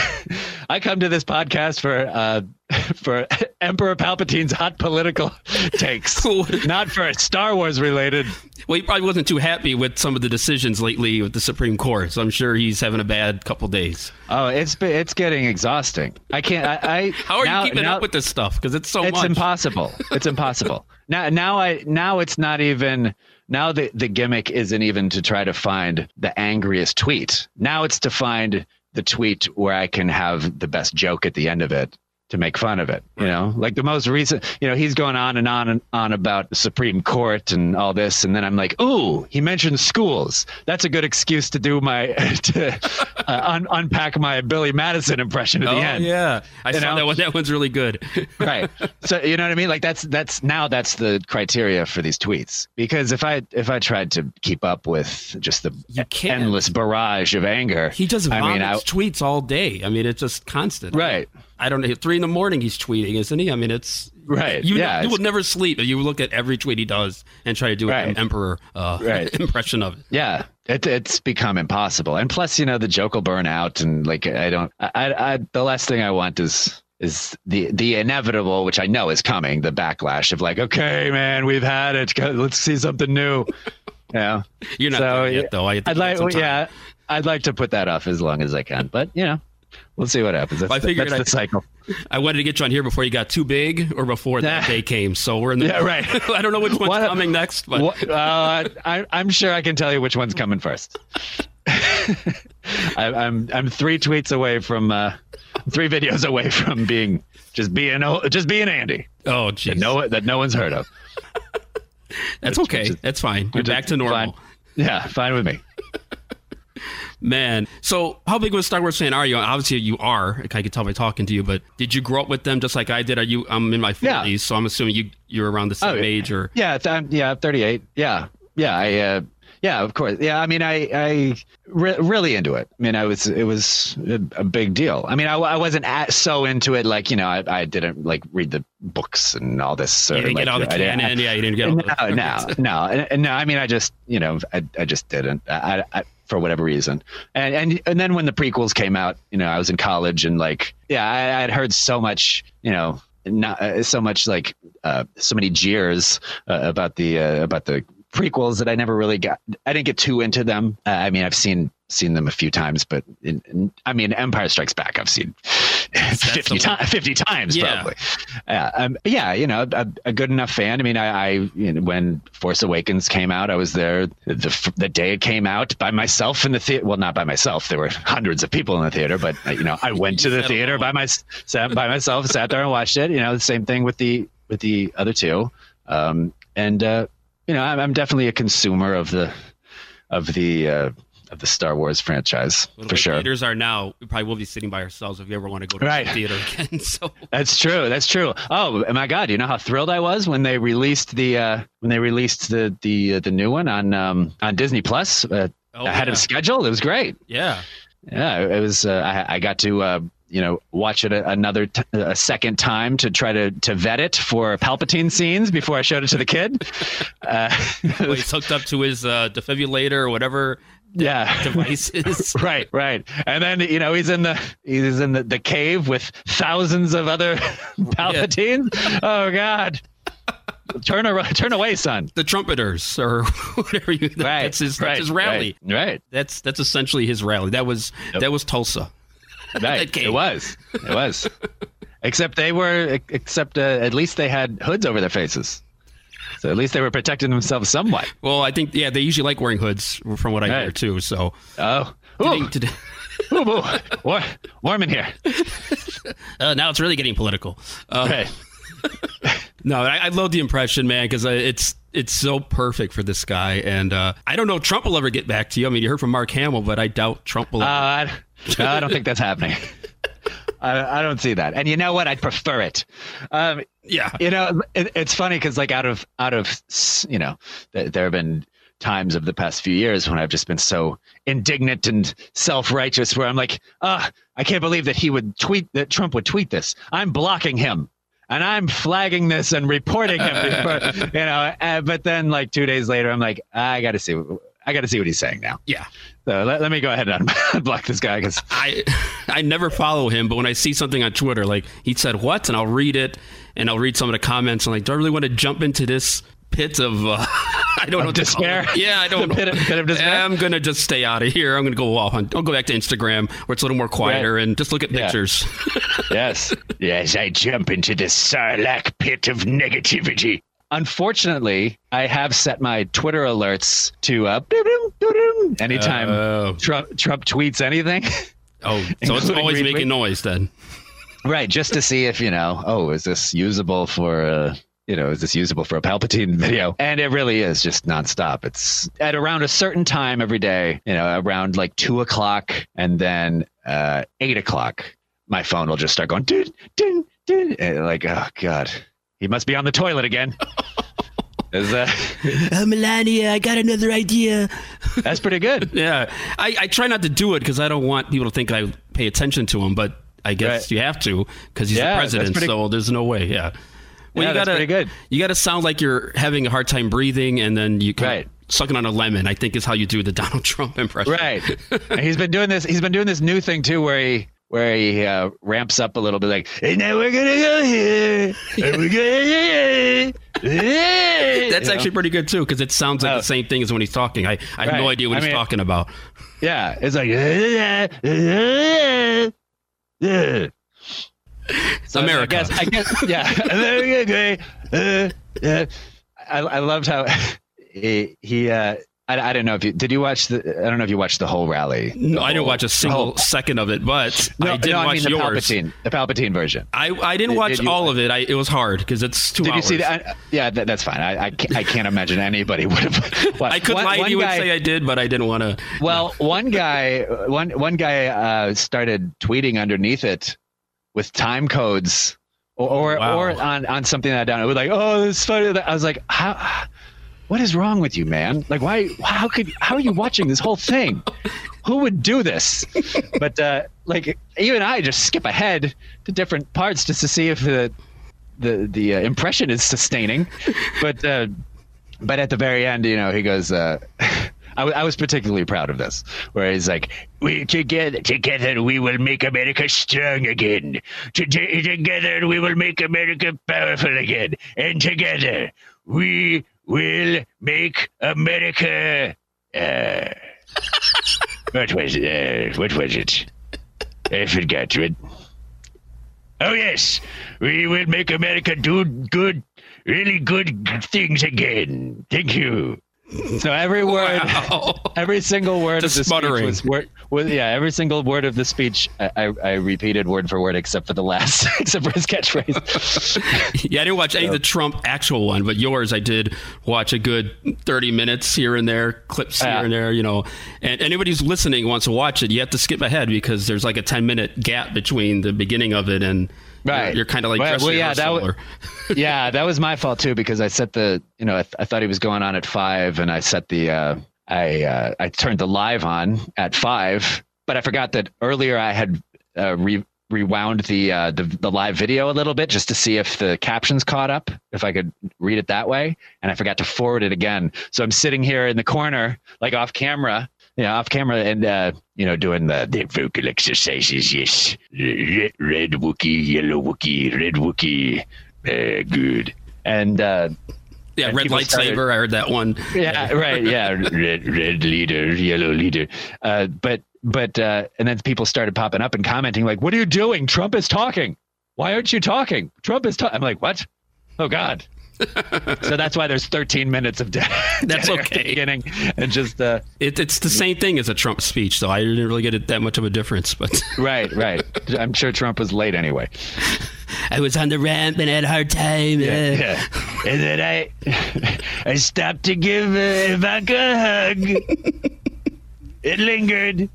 <laughs> I come to this podcast for uh <laughs> for <laughs> Emperor Palpatine's hot political takes, not for Star Wars related. Well, he probably wasn't too happy with some of the decisions lately with the Supreme Court, so I'm sure he's having a bad couple days. Oh, it's it's getting exhausting. I can't. I, I How are now- you keeping now- up with this stuff? Because it's so it's much. impossible. It's impossible. now now I now it's not even now the the gimmick isn't even to try to find the angriest tweet. Now it's to find the tweet where I can have the best joke at the end of it to make fun of it. You know, like the most recent. You know, he's going on and on and on about the Supreme Court and all this, and then I'm like, ooh, he mentioned schools. That's a good excuse to do my <laughs> to uh, un- unpack my Billy Madison impression at oh the end yeah, I You saw know? that one. That one's really good. <laughs> right so you know what i mean like that's that's now that's the criteria for these tweets because if i if i tried to keep up with just the endless barrage of anger He just i mean I, tweets all day. I mean, it's just constant. right I don't know. Three in the morning, he's tweeting, isn't he? I mean, it's Right. You, Yeah, you will never sleep. if You look at every tweet he does and try to do Right. an emperor uh, <laughs> Right. impression of it. yeah it, it's become impossible and plus you know the joke will burn out and like i don't I, I, the last thing i want is is the the inevitable which i know is coming the backlash of like okay man we've had it let's see something new <laughs> yeah You're not So, yet, though. I I'd like, got some time. yeah, I'd like to put that off as long as I can, but you know, we'll see what happens. That's, I the, figured that's I- the cycle. I wanted to get you on here before you got too big or before that day came. So we're in the. Yeah, right. <laughs> I don't know which one's What- coming next, but What- uh, I, I'm sure I can tell you which one's coming first. <laughs> I, I'm I'm three tweets away from uh, three videos away from being just being just being Andy oh, that geez. no that no one's heard of. <laughs> That's okay. which is- That's fine. You're back to normal. fine. Yeah, fine with me. Man, so how big of a Star Wars fan are you? Obviously, you are. I can tell by talking to you. But did you grow up with them just like I did? Are you? I'm in my Yeah. 40s, so I'm assuming you you're around the same Oh, yeah. age or Yeah, th- I'm, yeah, 38. Yeah, yeah. I uh, Yeah, of course. Yeah, I mean, I I re- really into it. I mean, I was it was a, a big deal. I mean, I, I wasn't at, so into it like you know I, I didn't like read the books and all this. You didn't like, get all the I canon. Yeah, you didn't get all no, the no, <laughs> no, and no. I mean, I just, you know, I, I just didn't. I, I, for whatever reason, and and and then when the prequels came out, you know, I was in college, and like, yeah, I, I had heard so much, you know, not uh, so much like uh, so many jeers uh, about the uh, about the prequels that I never really got. I didn't get too into them. Uh, I mean, I've seen seen them a few times, but in, in, I mean, Empire Strikes Back, I've seen <laughs> fifty the times. Fifty times, Yeah. probably. Yeah, um, yeah, you know, a, a good enough fan. I mean, I, I you know, when Force Awakens came out, I was there the the day it came out by myself in the theater. Well, not by myself. There were hundreds of people in the theater, but uh, you know, I <laughs> went to the theater by my sat by myself, sat there and watched it. You know, the same thing with the with the other two. Um, and uh, you know, I'm, I'm definitely a consumer of the of the uh, of the Star Wars franchise Well, for sure. Theaters are now. We probably will be sitting by ourselves if you ever want to go to Right. the theater again. <laughs> So That's true. That's true. Oh my God! You know how thrilled I was when they released the uh, when they released the the uh, the new one on um, on Disney Plus uh, oh, ahead yeah. of schedule. It was great. yeah. Yeah, it was. Uh, I, I got to uh, you know watch it another t- a second time to try to to vet it for Palpatine scenes before I showed it to the kid. <laughs> Uh, <laughs> Well, he's hooked up to his uh, defibrillator or whatever yeah. <laughs> device is. <laughs> Right, right, and then you know he's in the he's in the, the cave with thousands of other <laughs> Palpatines. Oh God, turn ar- turn away, son. the trumpeters or whatever you. Right, That's his. That's right, his rally. Right, right. That's that's essentially his rally. That was Yep. that was Tulsa. right. It was, it was. except they were, except uh, at least they had hoods over their faces, so at least they were protecting themselves somewhat. <laughs> Well, I think yeah, they usually like wearing hoods, from what I hear too. So Oh, ooh, to- <laughs> ooh, ooh. War, warm in here. <laughs> uh, now it's really getting political. Uh, Right. No, I, I love the impression, man, because it's it's so perfect for this guy, and uh, I don't know if Trump will ever get back to you. I mean, you heard from Mark Hamill, but I doubt Trump will. Uh, no, I don't think that's happening. I, I don't see that. And you know what? I'd prefer it. Um, yeah, you know, it, it's funny because like out of out of you know, th- there have been times of the past few years when I've just been so indignant and self righteous, where I'm like, ah, I can't believe that he would tweet that Trump would tweet this. I'm blocking him. And I'm flagging this and reporting him, <laughs> before, you know. Uh, but then, like two days later, I'm like, I got to see, I got to see what he's saying now. yeah. So let, let me go ahead and <laughs> unblock this guy because I <laughs> I never follow him, but when I see something on Twitter, like he said what, and I'll read it, and I'll read some of the comments. I'm like, do I really want to jump into this pit of uh, <laughs> I don't know to despair? <laughs> Yeah, I don't <laughs> know. pit of- pit of despair? I'm gonna just stay out of here. I'm gonna go off on. I'll go back to Instagram where it's a little more quieter and just look at Yeah. pictures. yes, Yes, I jump into the sarlacc pit of negativity. Unfortunately, I have set my Twitter alerts to uh, anytime Oh. Trump, Trump tweets anything. Oh, so it's always making noise then. Right, just to see if you know. Oh, is this usable for? a you know, is this usable for a Palpatine video? And it really is just nonstop. It's at around a certain time every day. You know, around like two o'clock, and then uh, eight o'clock. My phone will just start going ding, ding, ding. And like, oh god, he must be on the toilet again. <laughs> Is that? Uh, Melania, I got another idea. That's pretty good. <laughs> Yeah, I, I try not to do it because I don't want people to think I pay attention to him, but I guess Right. you have to because he's Yeah, the president. pretty- So there's no way. Yeah. Well, Yeah, you gotta pretty good. you gotta sound like you're having a hard time breathing, and then you kind Right. sucking on a lemon. I think is how you do the Donald Trump impression. Right. And he's been doing this. He's been doing this new thing too, where he where he uh, ramps up a little bit, like, "And now we're gonna go here, and we're gonna." That's You know? actually pretty good too because it sounds like Oh. the same thing as when he's talking. I, I have no idea what I he's mean- talking about. yeah. It's like. So America. I guess, I guess yeah. America. Uh, uh, I, I loved how <laughs> he, he uh, I, I don't know if you did you watch the I don't know if you watched the whole rally. No, I didn't watch a single whole- second of it, but No, I did no, watch I mean the yours. Palpatine, the Palpatine version. I, I didn't Did- watch did you- all of it. I, it was hard because it's two Did you see that? Yeah, that, that's fine. I, I, can't, I can't imagine anybody <laughs> would have. I could lie to you and say I did, but I didn't want to. well, one guy, one one guy uh, started tweeting underneath it with time codes, or or, Wow. or on on something that I don't know. Like, oh, this funny. I was like, how? What is wrong with you, man? Like, why? How could? How are you watching this whole thing? Who would do this? But uh, like, even I just skip ahead to different parts just to see if the the the uh, impression is sustaining. But uh, but at the very end, you know, he goes. Uh, <laughs> I, w- I was particularly proud of this, where he's like, We together, together, we will make America strong again. To- to- together, we will make America powerful again. And together, we will make America. Uh, <laughs> what was it? Uh, what was it? I forgot it. Oh yes, we will make America do good, really good things again. Thank you. So every word, Wow. every single word Just of the sputtering. speech was, word, was yeah, every single word of the speech I, I, I repeated word for word except for the last, <laughs> except for his catchphrase. <laughs> Yeah, I didn't watch any of the Trump actual one, but yours I did watch a good 30 minutes here and there, clips here and there, you know. And anybody who's listening wants to watch it, you have to skip ahead because there's like a 10 minute gap between the beginning of it and Right. you're, you're kind of like Well- well, yeah, that w- <laughs> yeah, that was my fault too because I set the, you know, I, th- I thought he was going on at five, and I set the, uh, I uh, I turned the live on at five, but I forgot that earlier I had uh, re- rewound the, uh, the the live video a little bit just to see if the captions caught up, if I could read it that way, and I forgot to forward it again. So I'm sitting here in the corner, like off camera, yeah, off camera, and uh, you know, doing the The vocal exercises, yes. Red, red Wookie, yellow Wookie, red Wookie. Uh, good. and uh, yeah, and red lightsaber. started- I heard that one. yeah, <laughs> right, yeah, Red, red leader, yellow leader. uh, but but uh, and then people started popping up and commenting like, "What are you doing? Trump is talking. Why aren't you talking? Trump is talking." I'm like, "What? Oh God!" <laughs> so that's why there's 13 minutes of dead. <laughs> That's dead air at the okay. beginning and just uh, It, it's the same thing as a Trump speech, though. I didn't really get it that much of a difference, but <laughs> right, right. I'm sure Trump was late anyway. I was on the ramp and had a hard time. uh, Yeah. And then I, I stopped to give uh, Ivanka a hug. It lingered.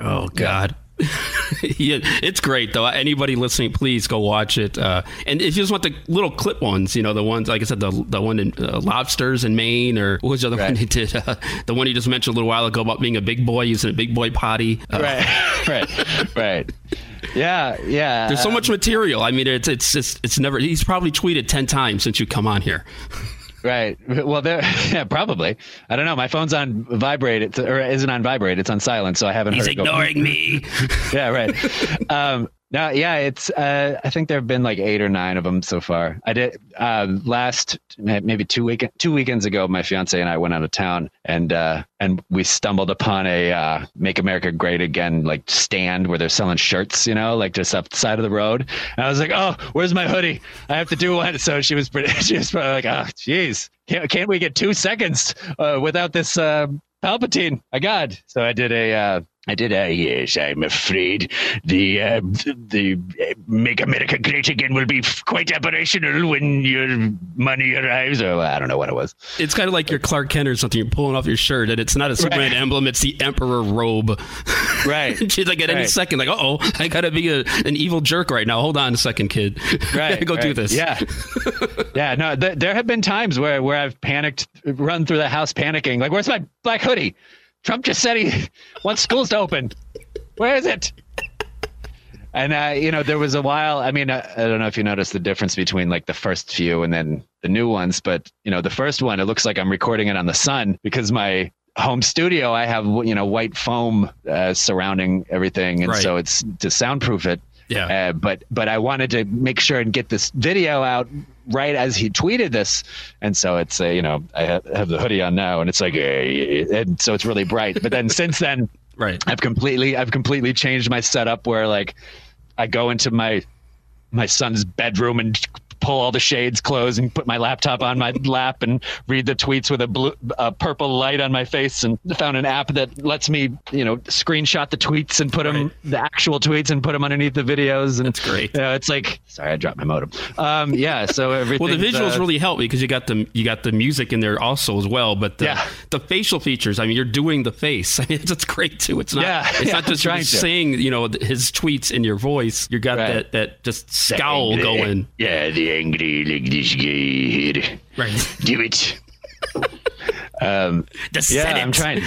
Oh God. yeah, <laughs> it's great though. Anybody listening, please go watch it. Uh, and if you just want the little clip ones, you know, the ones like I said, the the one in uh, lobsters in Maine, or what was the other one he did? Uh, the one you just mentioned a little while ago about being a big boy using a big boy potty. Uh, Right, <laughs> right, right. Yeah, yeah. There's so much material. I mean, it's it's it's it's never. He's probably tweeted ten times since you come on here. <laughs> Right. <laughs> Well, there. <laughs> Yeah, probably. I don't know. My phone's on vibrate, it's, or isn't on vibrate. It's on silent, so I haven't. He's heard it go- ignoring me. <laughs> yeah, right. um, no, yeah, it's. Uh, I think there have been like eight or nine of them so far. I did uh, last maybe two week two weekends ago. My fiance and I went out of town, and uh, and we stumbled upon a uh, "Make America Great Again" like stand where they're selling shirts, you know, like just up the side of the road. And I was like, "Oh, where's my hoodie? I have to do one." So she was pretty. <laughs> She was probably like, "Oh, jeez, can't, can't we get two seconds uh, without this uh, Palpatine? My God!" So I did a. I did. Uh, yes, I'm afraid the uh, the uh, Make America Great Again will be f- quite operational when your money arrives. so I don't know what it was. It's kind of like your Clark Kent or something. You're pulling off your shirt, and it's not a Superman emblem; it's the Emperor robe. Right. <laughs> She's like at any Right. second, like, oh, I gotta be a, an evil jerk right now. Hold on a second, kid. right <laughs> go do this. yeah <laughs> yeah no th- there have been times where where i've panicked run through the house panicking like where's my black hoodie trump just said he wants schools to open. Where is it? And uh, you know there was a while i mean I, I don't know if you noticed the difference between like the first few and then the new ones but you know the first one it looks like i'm recording it on the sun because my home studio i have you know white foam uh, surrounding everything. And Right. so it's to soundproof it Yeah. uh, but but I wanted to make sure and get this video out right as he tweeted this, and so it's uh, you know I have the hoodie on now, and it's like and so it's really bright. But then since then, <laughs> Right. I've completely I've completely changed my setup where like I go into my my son's bedroom and pull all the shades closed and put my laptop on my lap and read the tweets with a blue a purple light on my face and found an app that lets me you know screenshot the tweets and put them the actual tweets and put them underneath the videos and it's great. you know, it's like sorry I dropped my modem um yeah so <laughs> everything Well, the visuals uh, really help me because you got the you got the music in there also as well. But the, Yeah. the facial features, I mean, you're doing the face. <laughs> I mean, that's great too. It's not Yeah, it's yeah, not just trying to. saying you know his tweets in your voice. You got Right. that that just scowl going. Yeah, angry like this guy here. Right. Do it. Um, The yeah. I'm trying.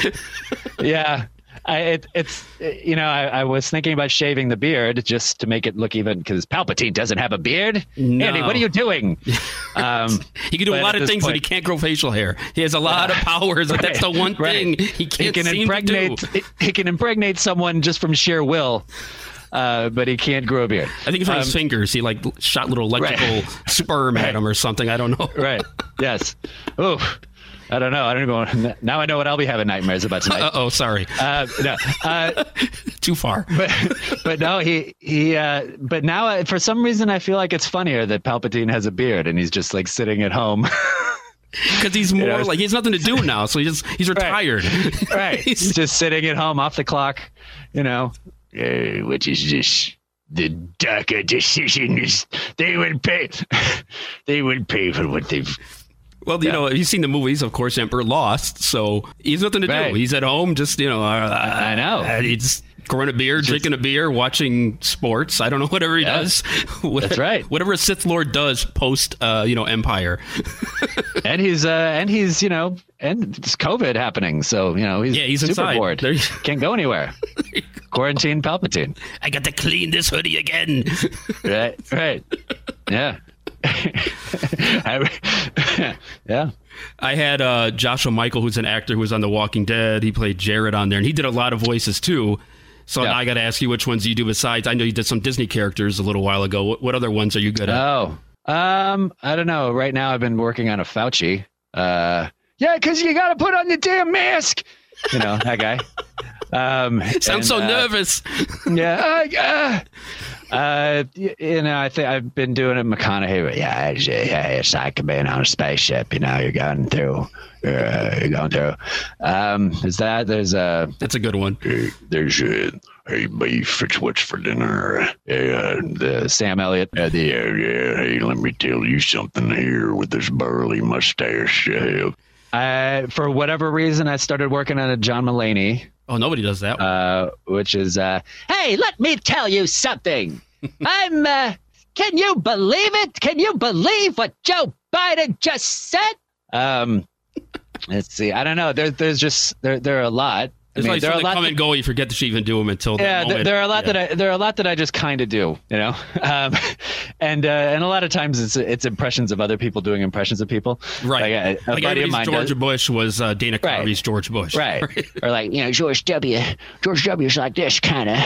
yeah, I, it, it's you know I, I was thinking about shaving the beard just to make it look even because Palpatine doesn't have a beard. No. Andy, what are you doing? <laughs> Um, He can do a lot of things, but he can't grow facial hair. He has a lot of <laughs> powers, but that's the one right. thing he can't he can impregnate. do. He can impregnate someone just from sheer will, uh, but he can't grow a beard. I think it's from Um, his fingers. He like shot little electrical <laughs> sperm at him or something. I don't know. Right. Yes. Ooh. I don't know. I don't know. Now I know what I'll be having nightmares about tonight. Uh oh, sorry, Uh, no. Uh, <laughs> too far. <laughs> but but no, he he. Uh, but now, uh, for some reason, I feel like it's funnier that Palpatine has a beard and he's just like sitting at home. Because he's more know, like he has nothing to do now, so he just he's retired. right. He's- He's just sitting at home off the clock. You know. Uh, what is this? The DACA decision is they will pay. <laughs> they will pay for what they've. Well, you know, you've seen the movies, of course, Emperor lost, so he's nothing to Right. do. He's at home, just you know, uh, I know. uh, he's growing a beer, drinking a beer, watching sports. I don't know <laughs> whatever he Yeah. does. <laughs> What- That's right. Whatever a Sith Lord does post, uh, you know, Empire. <laughs> And he's uh and he's you know and it's COVID happening, so you know he's Yeah, he's super inside. bored. There Can't go anywhere. Quarantine Palpatine. I got to clean this hoodie again. Right. Right. Yeah. I- yeah. I had uh, Joshua Mikel, who's an actor who was on The Walking Dead. He played Jared on there, and he did a lot of voices too. So Yeah. I got to ask you, which ones you do besides? I know you did some Disney characters a little while ago. What, what other ones are you good at? Oh. Um. I don't know. Right now, I've been working on a Fauci. Uh. Yeah, because you got to put on the damn mask. You know that guy. <laughs> Um. Sounds and, so uh, nervous. Yeah. Uh, uh, you know, I think I've been doing it McConaughey. but Yeah, it's, yeah, it's like being on a spaceship. You know, you're going through. Uh, you're going through. Um, is that there's a That's a good one. Hey, there's a hey beef. It's what's for dinner. Hey, uh, the Sam Elliott. uh, yeah, yeah. Hey, let me tell you something here with this burly mustache. Uh, I, for whatever reason, I started working on a John Mulaney, Oh, nobody does that. one. uh, which is uh, hey, let me tell you something. <laughs> I'm. Uh, can you believe it? Can you believe what Joe Biden just said? Um, let's see. I don't know. There, there's just there, there are a lot. I It's mean, like there are a that lot. come and go. You forget to even do them until yeah, there, there are a lot Yeah. that I there are a lot that I just kind of do, you know, <laughs> um, and uh, and a lot of times it's it's impressions of other people doing impressions of people. Right. Like, a, a Like buddy of mine George does- Bush was uh, Dana Right. Carvey's George Bush. <laughs> Right. or like, you know, George W. George W.'s like this kind of.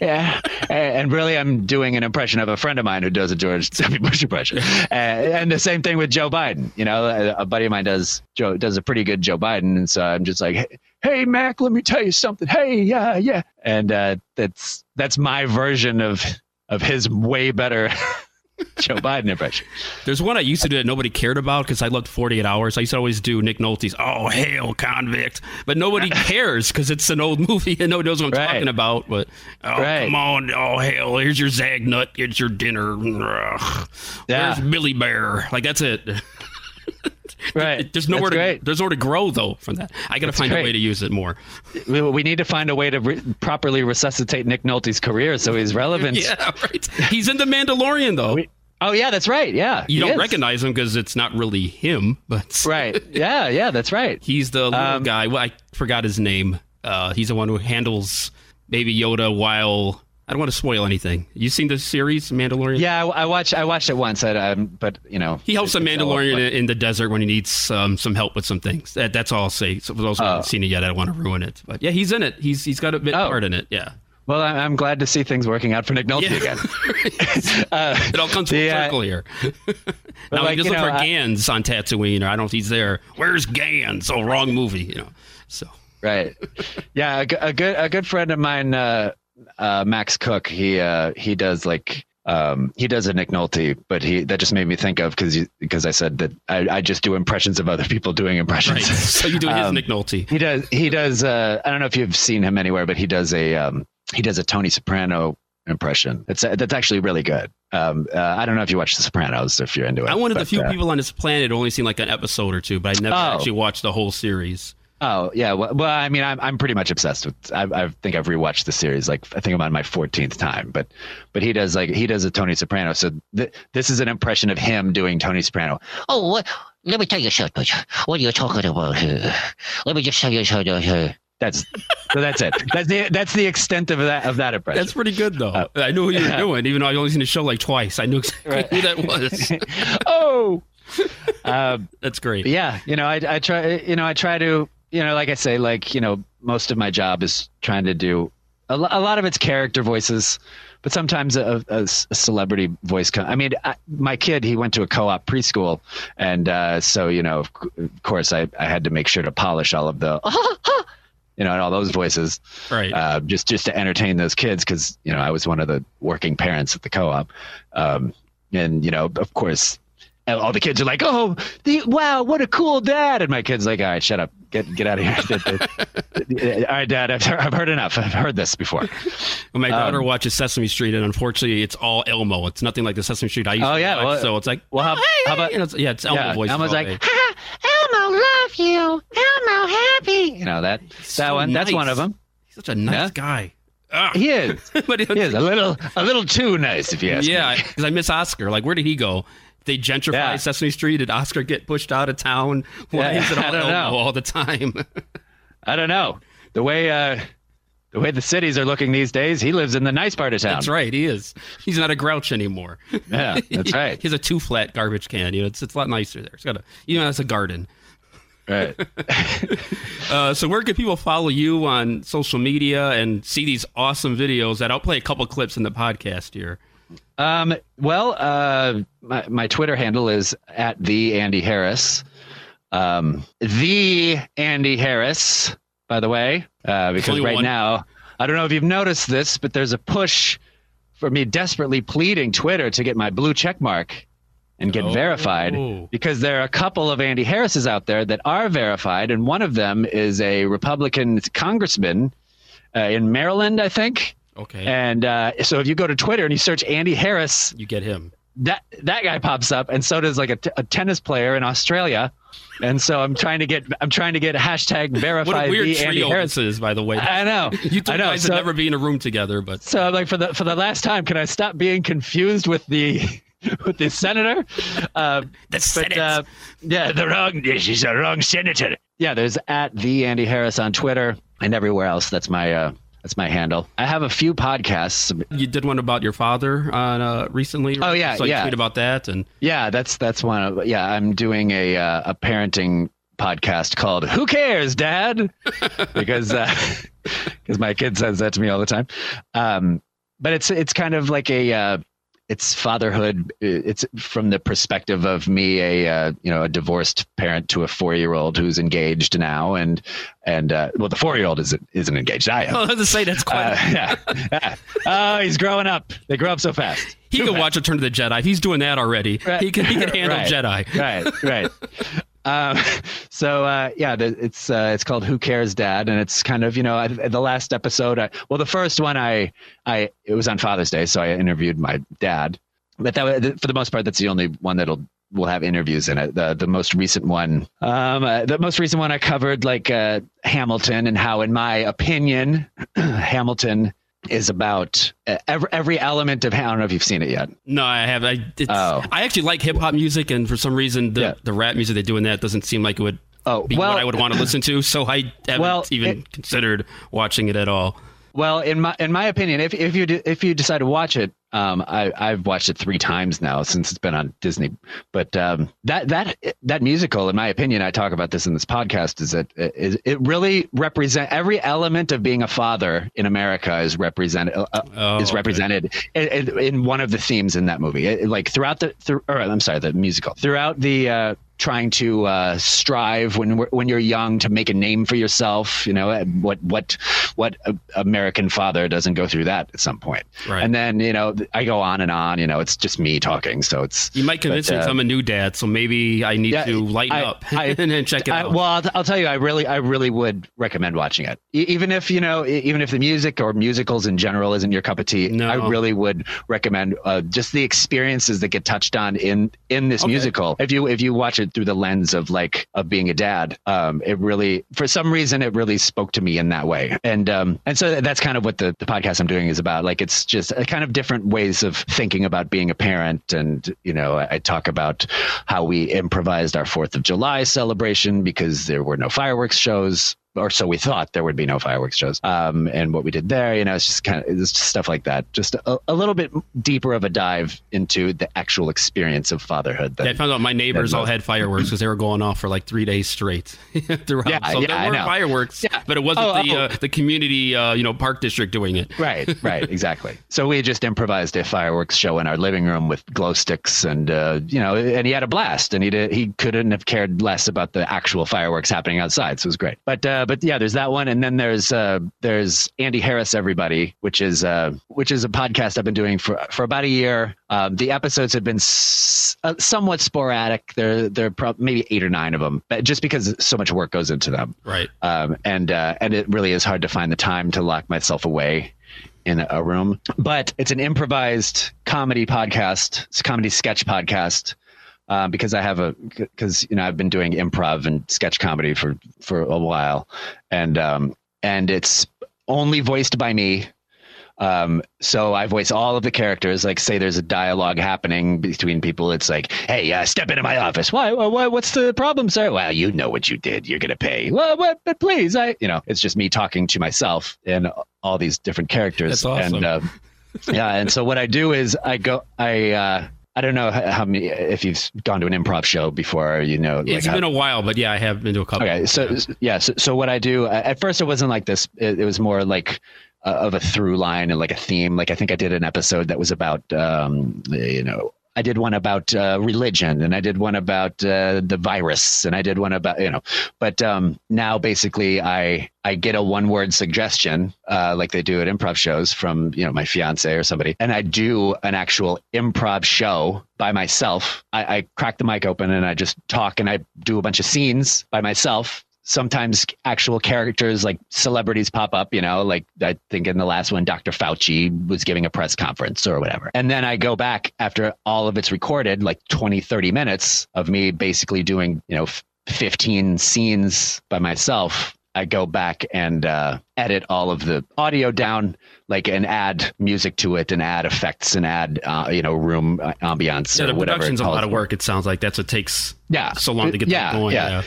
Yeah. and, and really, I'm doing an impression of a friend of mine who does a George <laughs> W. Bush impression. uh, and the same thing with Joe Biden. You know, a, a buddy of mine does Joe does a pretty good Joe Biden. And so I'm just like, hey, hey Mac, let me tell you something. Hey, yeah, yeah. And uh, that's that's my version of of his way better <laughs> Joe Biden impression. There's one I used to do that nobody cared about because I loved 48 Hours. I used to always do Nick Nolte's "Oh Hail Convict," but nobody <laughs> cares because it's an old movie and nobody knows what I'm Right. talking about. But oh Right. come on, oh hell, here's your zag nut, here's your dinner. Yeah. Where's Billy Bear? Like that's it. <laughs> Right. <laughs> There's nowhere That's to great. there's nowhere to grow though from that. I got to find a way to use it more. We, we need to find a way to re- properly resuscitate Nick Nolte's career so he's relevant. <laughs> Yeah, right. He's in the Mandalorian though. Oh yeah, that's right. Yeah, you don't is. recognize him because it's not really him, but <laughs> Right. Yeah. Yeah. That's right. He's the little Um, guy. Well, I forgot his name. Uh, he's the one who handles Baby Yoda while I don't want to spoil anything. You seen the series Mandalorian? Yeah, I, I watched. I watched it once. I, um, but you know, He helps a the it's all- Mandalorian in, in the desert when he needs um, some help with some things. That, that's all I'll say. So for those who Oh. haven't seen it yet, I don't want to ruin it. But yeah, he's in it. He's he's got a bit Oh. part in it. Yeah, Well, I'm glad to see things working out for Nick Nolte Yeah. again. Uh, <laughs> it all comes full uh, circle here. <laughs> now like, he just look know, for I- Ganz on Tatooine, or I don't know if he's there. Where's Ganz? Oh, wrong movie. You know. So right. Yeah, a, a good a good friend of mine, uh, uh, Max Cook. He uh, he does like. Um, he does a Nick Nolte, but he that just made me think of because because I said that I, I just do impressions of other people doing impressions. right. so you do his Um, Nick Nolte. He does. He does. Uh, I don't know if you've seen him anywhere, but he does a um, he does a Tony Soprano impression. It's that's actually really good. Um, uh, I don't know if you watch The Sopranos if you're into it. I'm one of the few uh, people on this planet who only seen like an episode or two, but I never Oh. actually watched the whole series. Oh yeah. Well, well, I mean, I'm I'm pretty much obsessed with. I, I think I've rewatched the series. Like I think I'm on my 14th time. But but he does like he does a Tony Soprano. So th- this is an impression of him doing Tony Soprano. Oh, what? let me tell you something. What are you talking about here? Let me just tell you something here. That's so. That's it. That's the that's the extent of that of that impression. That's pretty good, though. Uh, I knew what you were yeah. doing, even though I only seen the show like twice. I knew exactly Right. who that was. <laughs> oh. Um, <laughs> That's great. yeah, you know, I I try. You know, I try to. You know, like I say, like you know, most of my job is trying to do a, lo- a lot of it's character voices, but sometimes a, a, a celebrity voice. Com- I mean, I, my kid, he went to a co-op preschool, and uh, so you know, of, c- of course, I I had to make sure to polish all of the. <laughs> You know, and all those voices, Right. uh, just just to entertain those kids because you know I was one of the working parents at the co-op, um, and you know of course all the kids are like, "Oh, the, wow, what a cool dad!" And my kid's like, "All right, shut up, get get out of here." <laughs> all right, Dad, I've, I've heard enough. I've heard this before. When my daughter um, watches Sesame Street, and unfortunately, it's all Elmo. It's nothing like the Sesame Street I used Oh, to yeah, watch. well- so it's like, Well, how, how about you know, it's, yeah, it's Elmo yeah, voice. Elmo's like, day. Elmo, love you. Elmo, happy. you know that that So one. That's one of them. He's such a nice Yeah. guy. Ah. He is. <laughs> but He is a little a little too nice, if you ask me. yeah, because I miss Oscar. Like, where did he go? They gentrify Yeah. Sesame Street. Did Oscar get pushed out of town? Why Yeah, is it <laughs> all I don't Elmo know. all the time? <laughs> I don't know the way uh, the way the cities are looking these days. He lives in the nice part of town. That's right. He is. He's not a grouch anymore. Yeah, that's <laughs> right. he has a two flat garbage can. You know, it's it's a lot nicer there. It's got a you know, it's a garden. Right. Uh, so where can people follow you on social media and see these awesome videos that I'll play a couple clips in the podcast here. Um, well, uh, my, my Twitter handle is at the Andy Harris. Um, the Andy Harris, by the way, uh, because only right one. now, I don't know if you've noticed this, but there's a push for me desperately pleading Twitter to get my blue check mark and get Oh. verified because there are a couple of Andy Harrises out there that are verified, and one of them is a Republican congressman uh, in Maryland, I think. Okay. And uh, so if you go to Twitter and you search Andy Harris, you get him. that that guy pops up, and so does like a, t- a tennis player in Australia. And so I'm trying to get I'm trying to get hashtag verified. <laughs> What a weird the Andy trio Harris. this is, by the way. I know. <laughs> You two I know. guys So, never be in a room together, but so I'm like for the for the last time, can I stop being confused with the <laughs> with the senator? Uh, The Senate. uh, yeah, the wrong. this is the wrong senator. Yeah, there's at the Andy Harris on Twitter and everywhere else. That's my uh, that's my handle. I have a few podcasts. you did one about your father on uh, recently. Oh, yeah, so you yeah. tweet about that and Yeah, that's that's one of yeah. I'm doing a uh, a parenting podcast called "Who Cares, Dad?" <laughs> because <laughs> because my kid says that to me all the time. Um, but it's it's kind of like a uh, it's fatherhood. It's from the perspective of me, a uh, you know a divorced parent to a four year old who's engaged now, and and uh, well, the four year old isn't isn't engaged. I am. I was to say that's quite. Uh, <laughs> yeah. yeah. Oh, he's growing up. They grow up so fast. he Too can fast. watch Return to the Jedi. He's doing that already, Right. he can he can <laughs> handle Right. Jedi. right right um, <laughs> so uh, yeah it's uh, it's called who cares dad? And it's kind of you know I, the last episode I, well the first one i i it was on father's day so i interviewed my dad. But that for the most part that's the only one that'll will have interviews in it. The the most recent one um uh, the most recent one i covered like uh hamilton and how in my opinion <clears throat> hamilton is about uh, every, every element of i don't know if you've seen it yet No, I have. I it's, Oh. I actually like hip hop music, and for some reason, the Yeah. the rap music they do in that doesn't seem like it would oh be well what I would want to listen to. So I haven't Well, even it- considered watching it at all. Well, in my in my opinion, if if you do, if you decide to watch it, um, I I've watched it three times now since it's been on Disney. But um, that that that musical, in my opinion, I talk about this in this podcast, is that it, it really represent every element of being a father in America is represented uh, Oh, is represented in, in, in one of the themes in that movie. It- like throughout the through, or I'm sorry, the musical throughout the. Uh, trying to uh, strive when when you're young to make a name for yourself you know what what what American father doesn't go through that at some point Right. and then you know I go on and on you know it's just me talking so it's You might convince But, me uh, I'm a new dad, so maybe I need Yeah, to lighten I- up I- <laughs> and then check it I, out. well I'll, I'll tell you I really I really would recommend watching it E- even if you know even if the music or musicals in general isn't your cup of tea No. I really would recommend uh, just the experiences that get touched on in in this Okay. musical if you if you watch it through the lens of like of being a dad. Um, it really, for some reason, it really spoke to me in that way. And um, and so that's kind of what the the podcast I'm doing is about. Like it's just a kind of different ways of thinking about being a parent. And you know, I, I talk about how we improvised our Fourth of July celebration because there were no fireworks shows or so we thought there would be no fireworks shows. Um, and what we did there, you know, it's just kind of it's just stuff like that. Just a, a little bit deeper of a dive into the actual experience of fatherhood. Than, Yeah, I found out my neighbors all had fireworks because they were going off for like three days straight <laughs> throughout. Yeah, so yeah, there were fireworks, Yeah. but it wasn't Oh, the oh. Uh, the community uh, you know park district doing it. right, <laughs> right, exactly. So we just improvised a fireworks show in our living room with glow sticks, and uh, you know, and he had a blast, and he did, he couldn't have cared less about the actual fireworks happening outside. So it was great. But uh, but yeah, there's that one, and then there's uh, there's Andy Harris, everybody, which is uh, which is a podcast I've been doing for for about a year. Um, the episodes have been s- uh, somewhat sporadic. They're they're prob- maybe eight or nine of them, but just because so much work goes into them Right. um, and uh, and it really is hard to find the time to lock myself away in a room. But it's an improvised comedy podcast. It's a comedy sketch podcast. Uh, because I have a because you know I've been doing improv and sketch comedy for for a while, and um, and it's only voiced by me. Um, so I voice all of the characters. Like, say there's a dialogue happening between people. It's like, hey, uh, step into my office. Why, why, why? What's the problem, sir? Well, you know what you did. You're gonna pay. Well, what? But please, I, you know, it's just me talking to myself and all these different characters. That's awesome. And uh, yeah, and so what I do is I go, I. uh I don't know how how many if you've gone to an improv show before, you know. It's like how- been a while, but yeah, I have been to a couple. Okay, so yeah, so, so what I do at first it wasn't like this. It, it was more like uh, of a through line and like a theme. Like I think I did an episode that was about um, you know. I did one about uh, religion, and I did one about uh, the virus, and I did one about you know. But um, now, basically, I I get a one word suggestion, uh, like they do at improv shows, from you know my fiance or somebody, and I do an actual improv show by myself. I, I crack the mic open and I just talk, and I do a bunch of scenes by myself sometimes actual characters like celebrities pop up, you know, like I think in the last one, Dr. Fauci was giving a press conference or whatever. And then I go back after all of it's recorded, like 20, 30 minutes of me basically doing, you know, 15 scenes by myself. I go back and uh, edit all of the audio down, like and add music to it, and add effects, and add uh, you know room uh, ambiance Yeah, or the whatever. production's a lot of work. It sounds like that's what takes Yeah, so long to get yeah, that going. yeah. Yeah.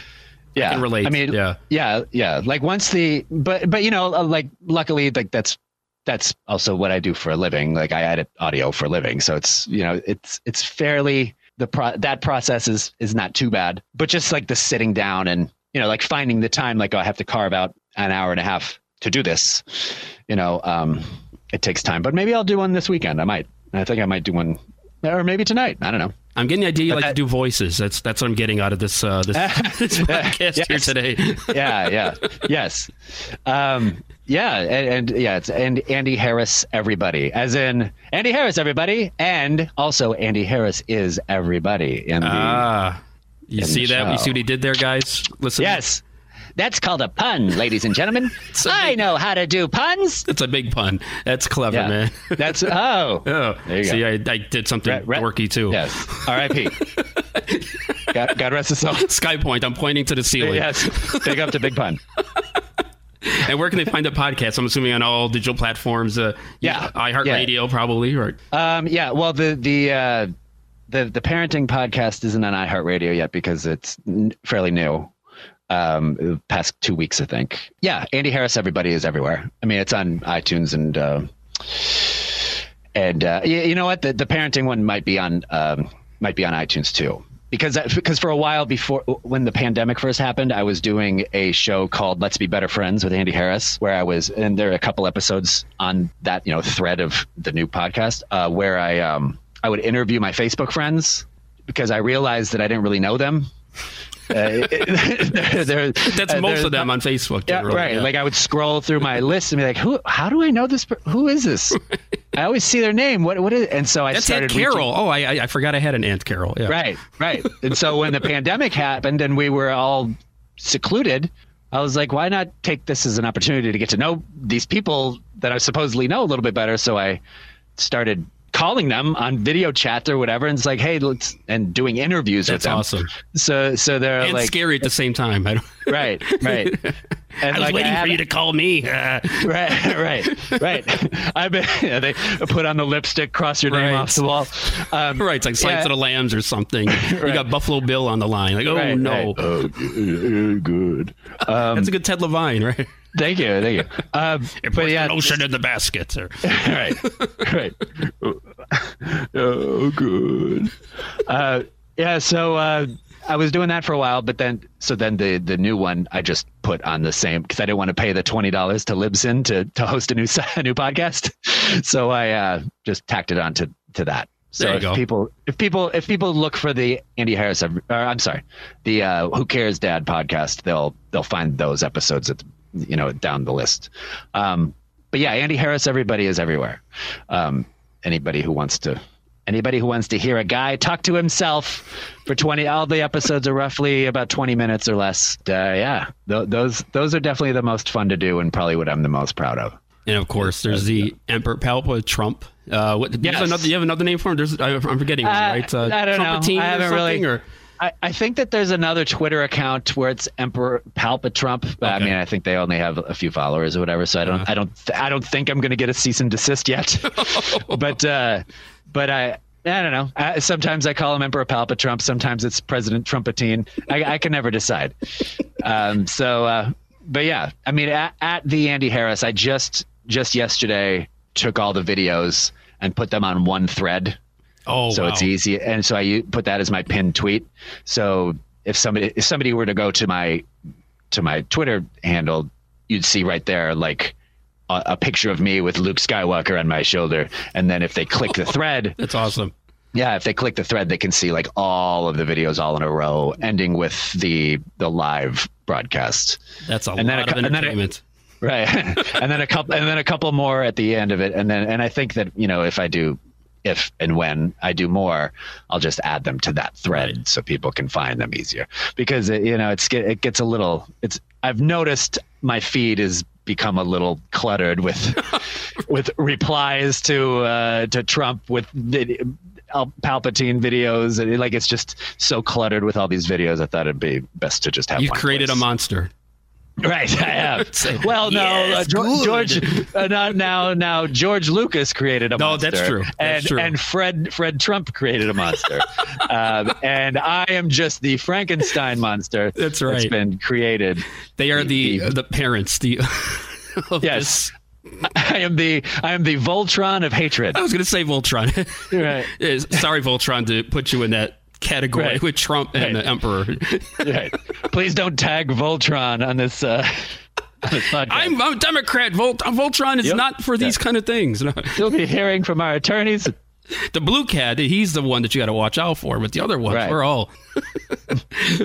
Yeah. can relate. I mean, Yeah. yeah, yeah. Like once the, but but you know, uh, like luckily, like that's that's also what I do for a living. Like I edit audio for a living, so it's you know, it's it's fairly the pro that process is is not too bad. But just like the sitting down and you know, like finding the time, like oh, I have to carve out an hour and a half to do this. You know, um, it takes time. But maybe I'll do one this weekend. I might. I think I might do one, or maybe tonight. I don't know. I'm getting the idea you like that- to do voices. That's that's what I'm getting out of this uh, this, <laughs> this podcast here today. <laughs> yeah, yeah, yes, um, yeah, and, and yeah, it's and Andy Harris, everybody, as in Andy Harris, everybody, and also Andy Harris is everybody in the Ah, you In see that? You see what he did there, guys? Listen. yes. That's called a pun, ladies and gentlemen. <laughs> I big- know how to do puns. It's a big pun. That's clever, Yeah. man. <laughs> That's oh, <laughs> Oh, There you see, go. I, I did something Re- re- dorky too. yes. R.I.P. God, God rest his soul. Sky Point. I'm pointing to the ceiling. Yes, big up to Big Pun. And where can they find the podcast? I'm assuming on all digital platforms. Uh, Yeah. iHeartRadio probably. Right. Um, yeah, well, the the uh, the the parenting podcast isn't on iHeartRadio yet because it's n- fairly new. Um, the past two weeks, I think. Yeah, Andy Harris, everybody is everywhere. I mean, it's on iTunes and uh, and uh, you, you know what? The the parenting one might be on um, might be on iTunes too. Because that, because for a while before when the pandemic first happened, I was doing a show called Let's Be Better Friends with Andy Harris, where I was, and there are a couple episodes on that you know thread of the new podcast uh, where I um I would interview my Facebook friends because I realized that I didn't really know them. Uh, <laughs> they're- That's uh, most of them on Facebook. yeah, generally, right. yeah. Like I would scroll through my list and be like, "Who? How do I know this? Who is this? <laughs> I always see their name. What? What is?" And so I That's started Aunt reaching- Carol. Oh, I, I I forgot I had an Aunt Carol. Yeah. Right, right. And so when the <laughs> pandemic happened and we were all secluded, I was like, why not take this as an opportunity to get to know these people that I supposedly know a little bit better? So I started calling them on video chat or whatever, and it's like, hey, let's and doing interviews That's with them. awesome So so they're and like, scary at the same time. Right, right. <laughs> And I was like, waiting for you to call me. Uh, <laughs> Right, right, right. I bet <laughs> yeah, they put on the lipstick, cross your name off the wall. Um, <laughs> right, it's like Silence Yeah. of the Lambs or something. You got Buffalo Bill on the line. Like, oh Right, no, right. Oh, uh, good. um, that's a good Ted Levine, right? thank you, thank you. Um, but yeah, lotion in the basket. Or, right, right. Oh, good. Uh, yeah, so uh, I was doing that for a while, but then so then the the new one I just put on the same because I didn't want to pay the twenty dollars to Libsyn to to host a new <laughs> a new podcast, <laughs> so I uh, just tacked it on to to that. So if go. people if people if people look for the Andy Harris, or I'm sorry, the uh, Who Cares Dad podcast, they'll they'll find those episodes at the, you know down the list. Um, but yeah, Andy Harris, everybody is everywhere. Um, anybody who wants to anybody who wants to hear a guy talk to himself for 20 all the episodes are roughly about 20 minutes or less uh, yeah th- those those are definitely the most fun to do and probably what i'm the most proud of and of course, there's the Emperor Palpa Trump. Uh, what? Yes. Another, you have another name for him? There's, I, I'm forgetting. one, Uh, right? Uh, I don't know. I haven't really- Or, I, I think that there's another Twitter account where it's Emperor Palpa Trump. But I mean, I think they only have a few followers or whatever. So I don't, Uh-huh. I don't, I don't think I'm going to get a cease and desist yet. <laughs> <laughs> but, uh, but I, I don't know. I, sometimes I call him Emperor Palpa Trump. Sometimes it's President Trumpetine. I, I can never decide. Um, so, uh, but yeah, I mean, at, at the Andy Harris, I just, just yesterday took all the videos and put them on one thread oh, so wow. it's easy and so I put that as my pinned tweet so if somebody if somebody were to go to my to my twitter handle you'd see right there like a, a picture of me with luke skywalker on my shoulder and then if they click the thread <laughs> That's awesome. yeah if they click the thread they can see like all of the videos all in a row ending with the the live broadcast That's a And then lot a of then a- entertainment. <laughs> right and then a couple and then a couple more at the end of it and then and i think that you know if i do if and when i do more i'll just add them to that thread Right. so people can find them easier because it, you know it's it gets a little it's i've noticed my feed is become a little cluttered with <laughs> with replies to uh to trump with Palpatine videos and like it's just so cluttered with all these videos. I thought it'd be best to just have. You created place. a monster. Right, I have. <laughs> Well, no, "Yes, uh, George, good." Uh, now, now, now, George Lucas created a No, monster. No, that's true. That's and true. and Fred Fred Trump created a monster, <laughs> um, and I am just the Frankenstein monster. That's That's right. been created. They are the The- the parents. The <laughs> of Yes. this- I am the I am the Voltron of hatred. I was going to say Voltron. Right, Sorry, Voltron, to put you in that category Right. with Trump and Right. the Emperor. <laughs> right. Please don't tag Voltron on this. Uh, <laughs> on this podcast. I'm, I'm a Democrat. Volt, Voltron is Yep. not for these kind of things. No. <laughs> You'll be hearing from our attorneys. The blue cat, he's the one that you got to watch out for. But the other ones, Right. we're all.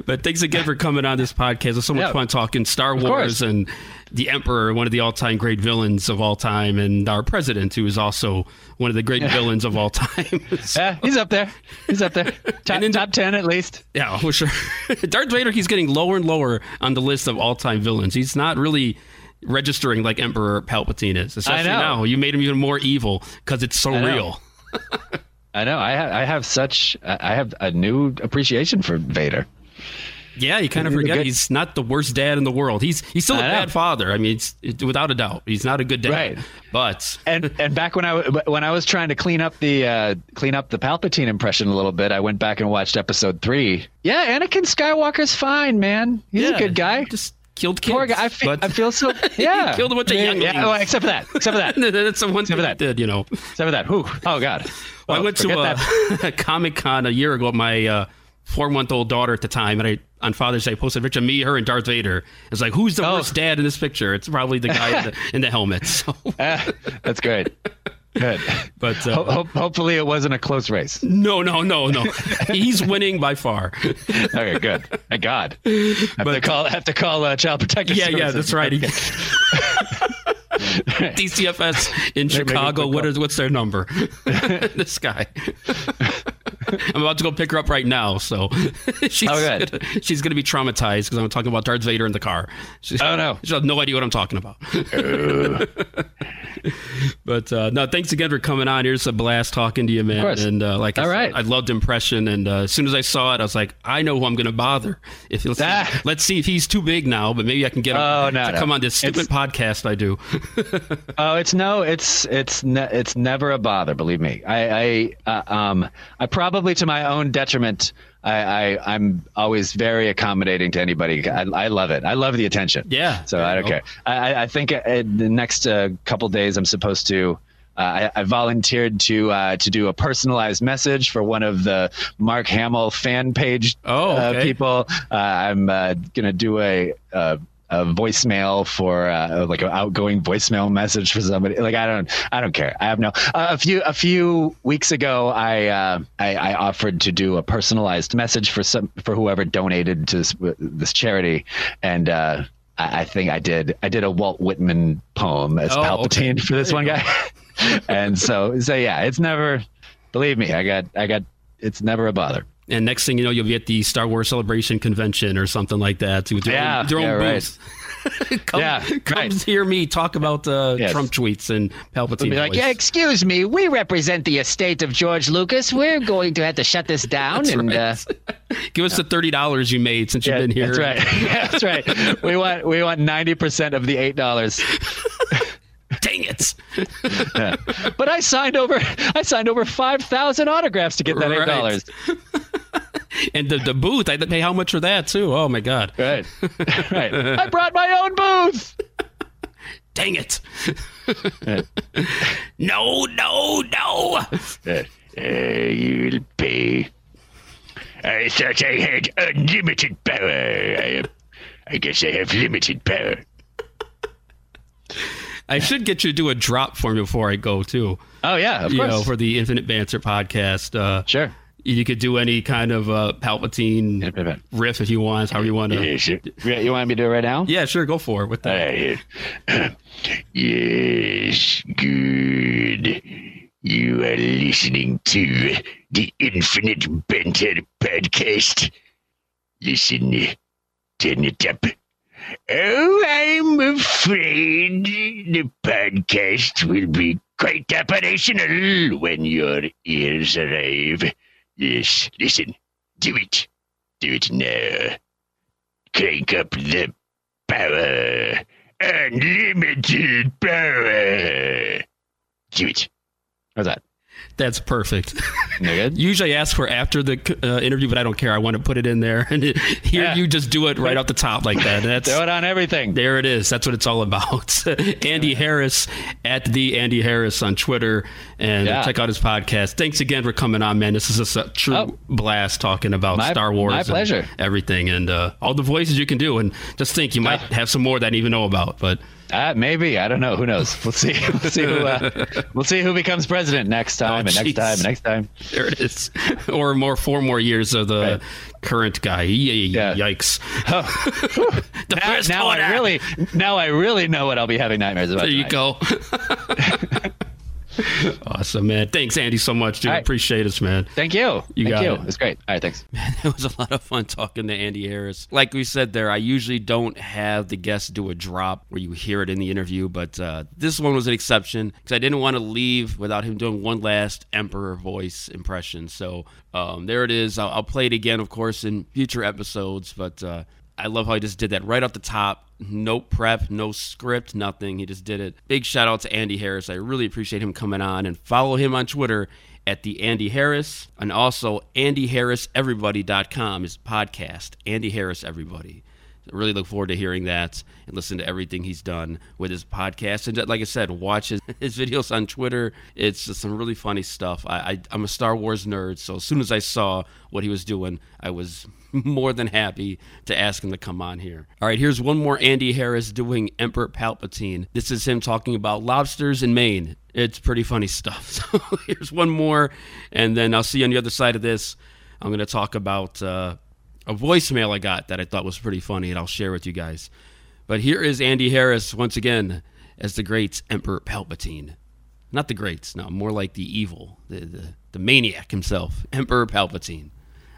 but thanks again for coming on this podcast. It was so much Yeah. fun talking Star. Wars and the Emperor, one of the all-time great villains of all time, and our president, who is also one of the great villains of all time. So- <laughs> Yeah, he's up there. He's up there. <laughs> Top, in top ten at least. Yeah, for sure. <laughs> Darth Vader, he's getting lower and lower on the list of all-time villains. He's not really registering like Emperor Palpatine is. Especially know. now, you made him even more evil because it's so I real. I know. I have, I have such. I have a new appreciation for Vader. Yeah, you kind of forget he's not the worst dad in the world. He's he's still a I know. bad father. I mean, it's, it, without a doubt, he's not a good dad. Right. But And and back when I when I was trying to clean up the uh, clean up the Palpatine impression a little bit, I went back and watched Episode three. Yeah, Anakin Skywalker's fine, man. He's yeah, a good guy. Just killed kids. Poor guy. I feel, but I feel so. <laughs> Yeah, killed a bunch of yeah, younglings. Yeah, well, except for that. Except for that. <laughs> that's the one thing for that did. You know. Except for that. Whew. Oh God. I Well, went to a, a Comic Con a year ago with my uh, four month old daughter at the time, and I on Father's Day posted a picture of me, her, and Darth Vader. It's like, who's the Oh. worst dad in this picture? It's probably the guy in, the, in the helmet. So, <laughs> Ah, that's great. Good. <laughs> but uh, ho- hopefully, it wasn't a close race. no, no, no, no. He's winning by far. <laughs> Okay, good. Thank God. Have to call. Have to call uh, Child Protective Services. Yeah, yeah, that's right. DCFS in Chicago. What is what's their number? this guy. <laughs> I'm about to go pick her up right now, so <laughs> she's Oh, gonna, she's gonna be traumatized because I'm talking about Darth Vader in the car. She, Oh no. she has no idea what I'm talking about. <laughs> but uh, no, thanks again for coming on. Here's a blast talking to you, man. And uh, like, I, All said, right. I loved impression. And uh, as soon as I saw it, I was like, I know who I'm going to bother. If let's, Ah. see, let's see if he's too big now, but maybe I can get him Oh, no, to no. come on this stupid It's- podcast I do. Oh, it's no, it's it's ne- it's never a bother. Believe me, I I uh, um I probably to my own detriment. I, I I'm always very accommodating to anybody. I, I love it. I love the attention. Yeah, So I don't care. I I- think uh, the next uh, couple days I'm supposed to. Uh, I, I volunteered to uh, to do a personalized message for one of the Mark Hamill fan page Oh, uh, okay. people. Uh, I'm uh, gonna do a. a voicemail for uh, like an outgoing voicemail message for somebody. Like I don't, I don't care. I have no. Uh, a few a few weeks ago, I, uh, I I offered to do a personalized message for some for whoever donated to this, this charity, and uh, I, I think I did. I did a Walt Whitman poem as Oh, Palpatine okay. for this one guy, <laughs> and so so yeah, it's never. Believe me, I got I got. It's never a bother. And next thing you know, you'll be at the Star Wars Celebration convention or something like that. With your Yeah, own, your own yeah, right. <laughs> come, Yeah, come right. hear me talk about uh, Yes. Trump tweets and Palpatine. Be like, yeah, excuse me, we represent the estate of George Lucas. We're going to have to shut this <laughs> down. And right. uh, <laughs> Give us the thirty dollars you made since you've been here. That's right. Yeah, that's right. We want we want ninety percent of the eight dollars. Dang it! But I signed over I signed over five thousand autographs to get that eight Right. And the, the booth, I had to pay how much for that too? Oh my god! Right. <laughs> right. I brought my own booth. Dang it! <laughs> no, no, no! Uh, you'll pay. I thought I had unlimited power. I, I guess I have limited power. I should get you to do a drop for me before I go too. Oh yeah, of you course. know, for the Infinite Banter podcast. Uh, sure. You could do any kind of uh, Palpatine Yeah, yeah, riff if you want, however you want to. Yeah. You want me to do it right now? Yeah, sure, go for it. With that. I, <clears throat> yes, good. You are listening to the Infinite Banter podcast. Listen, turn it up. Oh, I'm afraid the podcast will be quite operational when your ears arrive. Yes, listen, do it. Do it now. Crank up the power. Unlimited power. Do it. How's that? That's perfect. <laughs> Good. Usually I ask for after the uh, interview, but I don't care. I want to put it in there, <laughs> and it, here Yeah. you just do it right off the top like that. <laughs> That's Throw it on everything. There it is. That's what it's all about. Andy Harris at the Andy Harris on Twitter, and Yeah. check out his podcast. Thanks again for coming on, man. This is just a true Oh. blast talking about My- Star Wars, my and pleasure. everything, and uh, all the voices you can do. And just think, you might have some more that I didn't even know about. But Uh, maybe I don't know. Who knows? We'll see. <laughs> We'll see who. Uh, we'll see who becomes president next time, Oh, and next time, and next time. there it is, <laughs> or more four more years of the Right. current guy. Yeah. Yikes! <laughs> the Now, now. I really, now I really know what I'll be having nightmares about. There you go. <laughs> awesome, man. Thanks, Andy, so much, dude. Right. Appreciate it, man. Thank you. You Thank got you. it. It's great. All right, thanks. <laughs> Man, it was a lot of fun talking to Andy Harris. Like we said there, I usually don't have the guests do a drop where you hear it in the interview, but uh, this one was an exception because I didn't want to leave without him doing one last Emperor voice impression. So um, there it is. I'll, I'll play it again, of course, in future episodes, but uh, I love how he just did that right off the top. No prep, no script, nothing. He just did it. Big shout out to Andy Harris. I really appreciate him coming on and follow him on Twitter at the Andy Harris and also Andy Harris AndyHarrisEverybody.com is podcast. Andy Harris Everybody. Really look forward to hearing that and listen to everything he's done with his podcast. And like I said, watch his, <laughs> his videos on Twitter. It's some really funny stuff. I, I, I'm a Star Wars nerd, so as soon as I saw what he was doing, I was <laughs> more than happy to ask him to come on here. All right, here's one more Andy Harris doing Emperor Palpatine. This is him talking about lobsters in Maine. It's pretty funny stuff. <laughs> So here's one more, and then I'll see you on the other side of this. I'm going to talk about uh, a voicemail I got that I thought was pretty funny, and I'll share with you guys. But here is Andy Harris once again as the great Emperor Palpatine. Not the greats, no, more like the evil, the, the, the maniac himself, Emperor Palpatine,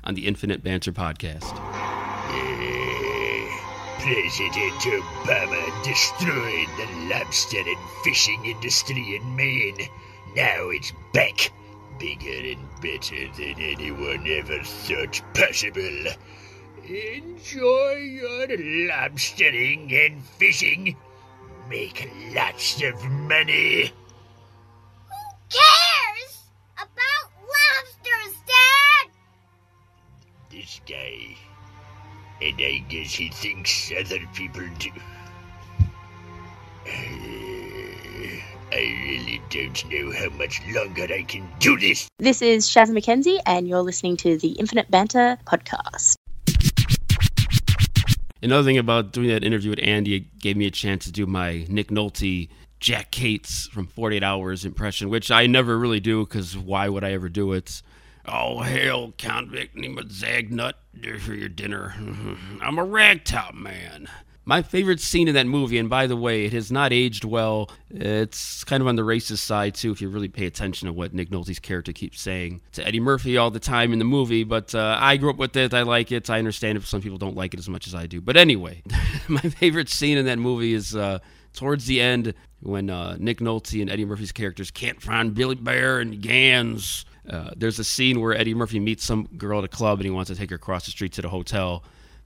on the Infinite Banter podcast. President Obama destroyed the lobster and fishing industry in Maine. Now it's back, bigger and better than anyone ever thought possible. Enjoy your lobstering and fishing. Make lots of money. Who cares about lobsters, Dad? This guy. And I guess he thinks other people do. <sighs> I really don't know how much longer I can do this. This is Shaz McKenzie, and you're listening to the Infinite Banter podcast. Another thing about doing that interview with Andy, it gave me a chance to do my Nick Nolte, Jack Cates from 48 Hours impression, which I never really do because why would I ever do it? Oh, hail, convict, name a Zagnut for your dinner. <laughs> I'm a ragtop man. My favorite scene in that movie, and by the way, it has not aged well. It's kind of on the racist side, too, if you really pay attention to what Nick Nolte's character keeps saying to Eddie Murphy all the time in the movie. But uh, I grew up with it. I like it. I understand if some people don't like it as much as I do. But anyway, <laughs> my favorite scene in that movie is uh, towards the end when uh, Nick Nolte and Eddie Murphy's characters can't find Billy Bear and Ganz. Uh, there's a scene where Eddie Murphy meets some girl at a club and he wants to take her across the street to the hotel.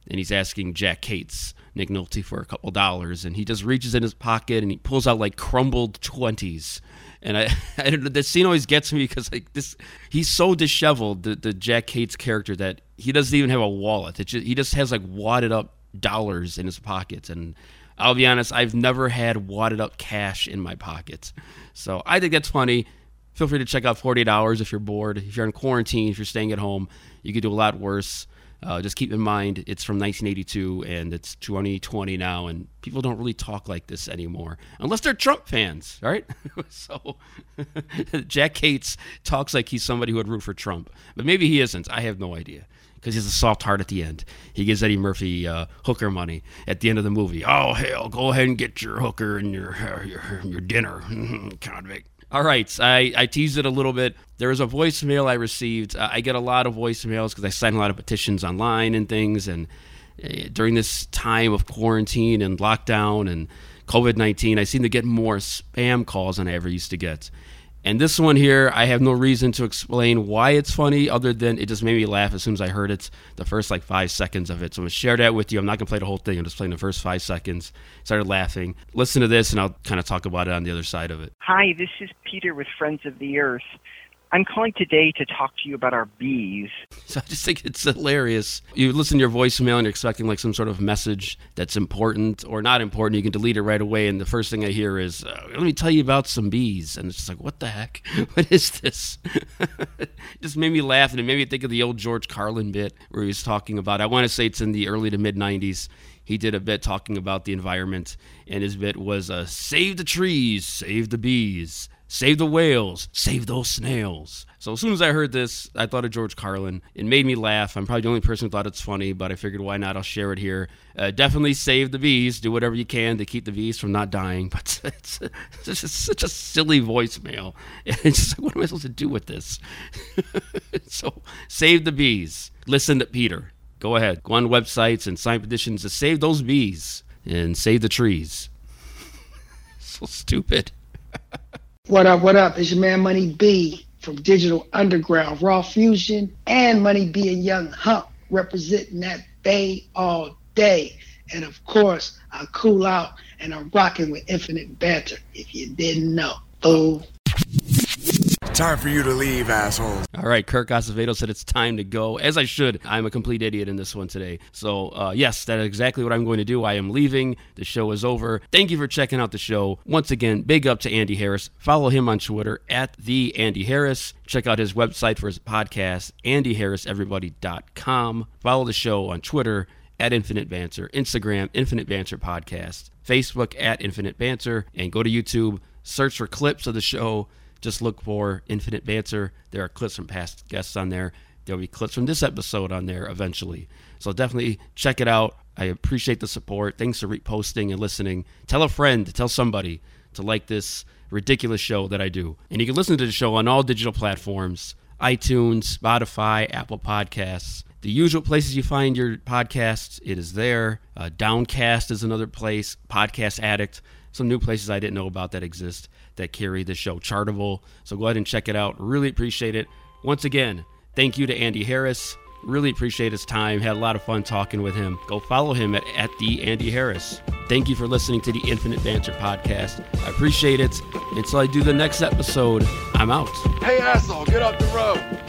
And he's asking Jack Cates, Nick Nolte, for a couple dollars. And he just reaches in his pocket and he pulls out like crumbled 20s. And I, <laughs> I don't know, the scene always gets me because like this, he's so disheveled, the, the Jack Cates character, that he doesn't even have a wallet. It just, he just has like wadded up dollars in his pockets. And I'll be honest, I've never had wadded up cash in my pockets. So I think that's funny. Feel free to check out 48 Hours if you're bored. If you're in quarantine, if you're staying at home, you could do a lot worse. Uh, just keep in mind it's from 1982 and it's 2020 now, and people don't really talk like this anymore unless they're Trump fans, right? <laughs> so <laughs> Jack Cates talks like he's somebody who would root for Trump, but maybe he isn't. I have no idea because he's a soft heart at the end. He gives Eddie Murphy uh, hooker money at the end of the movie. Oh hell, go ahead and get your hooker and your <laughs> your, your dinner, convict. All right, I, I teased it a little bit. There was a voicemail I received. Uh, I get a lot of voicemails because I sign a lot of petitions online and things. And uh, during this time of quarantine and lockdown and COVID 19, I seem to get more spam calls than I ever used to get. And this one here, I have no reason to explain why it's funny other than it just made me laugh as soon as I heard it, the first like five seconds of it. So I'm going to share that with you. I'm not going to play the whole thing. I'm just playing the first five seconds. Started laughing. Listen to this and I'll kind of talk about it on the other side of it. Hi, this is Peter with Friends of the Earth. I'm calling today to talk to you about our bees. <laughs> So I just think it's hilarious. You listen to your voicemail and you're expecting like some sort of message that's important or not important. You can delete it right away. And the first thing I hear is, uh, let me tell you about some bees. And it's just like, what the heck? <laughs> What is this? it <laughs> just made me laugh. And it made me think of the old George Carlin bit where he was talking about, I want to say it's in the early to mid 90s. He did a bit talking about the environment. And his bit was, uh, save the trees, save the bees. Save the whales, save those snails. So as soon as I heard this, I thought of George Carlin. It made me laugh. I'm probably the only person who thought it's funny, but I figured why not? I'll share it here. Uh, definitely save the bees. Do whatever you can to keep the bees from not dying. <laughs> But it's, it's just such a silly voicemail. <laughs> It's just like, what am I supposed to do with this? <laughs> so save the bees. Listen to Peter. Go ahead. Go on websites and sign petitions to save those bees and save the trees. so stupid. What up, what up? It's your man Money B from Digital Underground, Raw Fusion, and Money B and Young Hump representing that Bay all day. And of course, I cool out and I'm rocking with Infinite Banter, if you didn't know. Fool. Time for you to leave, assholes. All right, Kirk Acevedo said it's time to go, as I should. I'm a complete idiot in this one today. So, uh, yes, that is exactly what I'm going to do. I am leaving. The show is over. Thank you for checking out the show. Once again, big up to Andy Harris. Follow him on Twitter at the Andy Harris. Check out his website for his podcast, AndyHarrisEverybody.com. Follow the show on Twitter at Infinite Banter, Instagram, Infinite Banter Podcast, Facebook at Infinite Banter, and go to YouTube, search for clips of the show. Just look for Infinite Banter. There are clips from past guests on there. There'll be clips from this episode on there eventually. So definitely check it out. I appreciate the support. Thanks for reposting and listening. Tell a friend, tell somebody to like this ridiculous show that I do. And you can listen to the show on all digital platforms iTunes, Spotify, Apple Podcasts. the usual places you find your podcasts. It is there. Uh, Downcast is another place. Podcast Addict. Some new places I didn't know about that exist that carry the show Chartable. So go ahead and check it out. Really appreciate it. Once again, thank you to Andy Harris. Really appreciate his time. Had a lot of fun talking with him. Go follow him at, at the Andy Harris. Thank you for listening to the Infinite Banter podcast. I appreciate it. Until I do the next episode, I'm out. Hey, asshole, get off the road.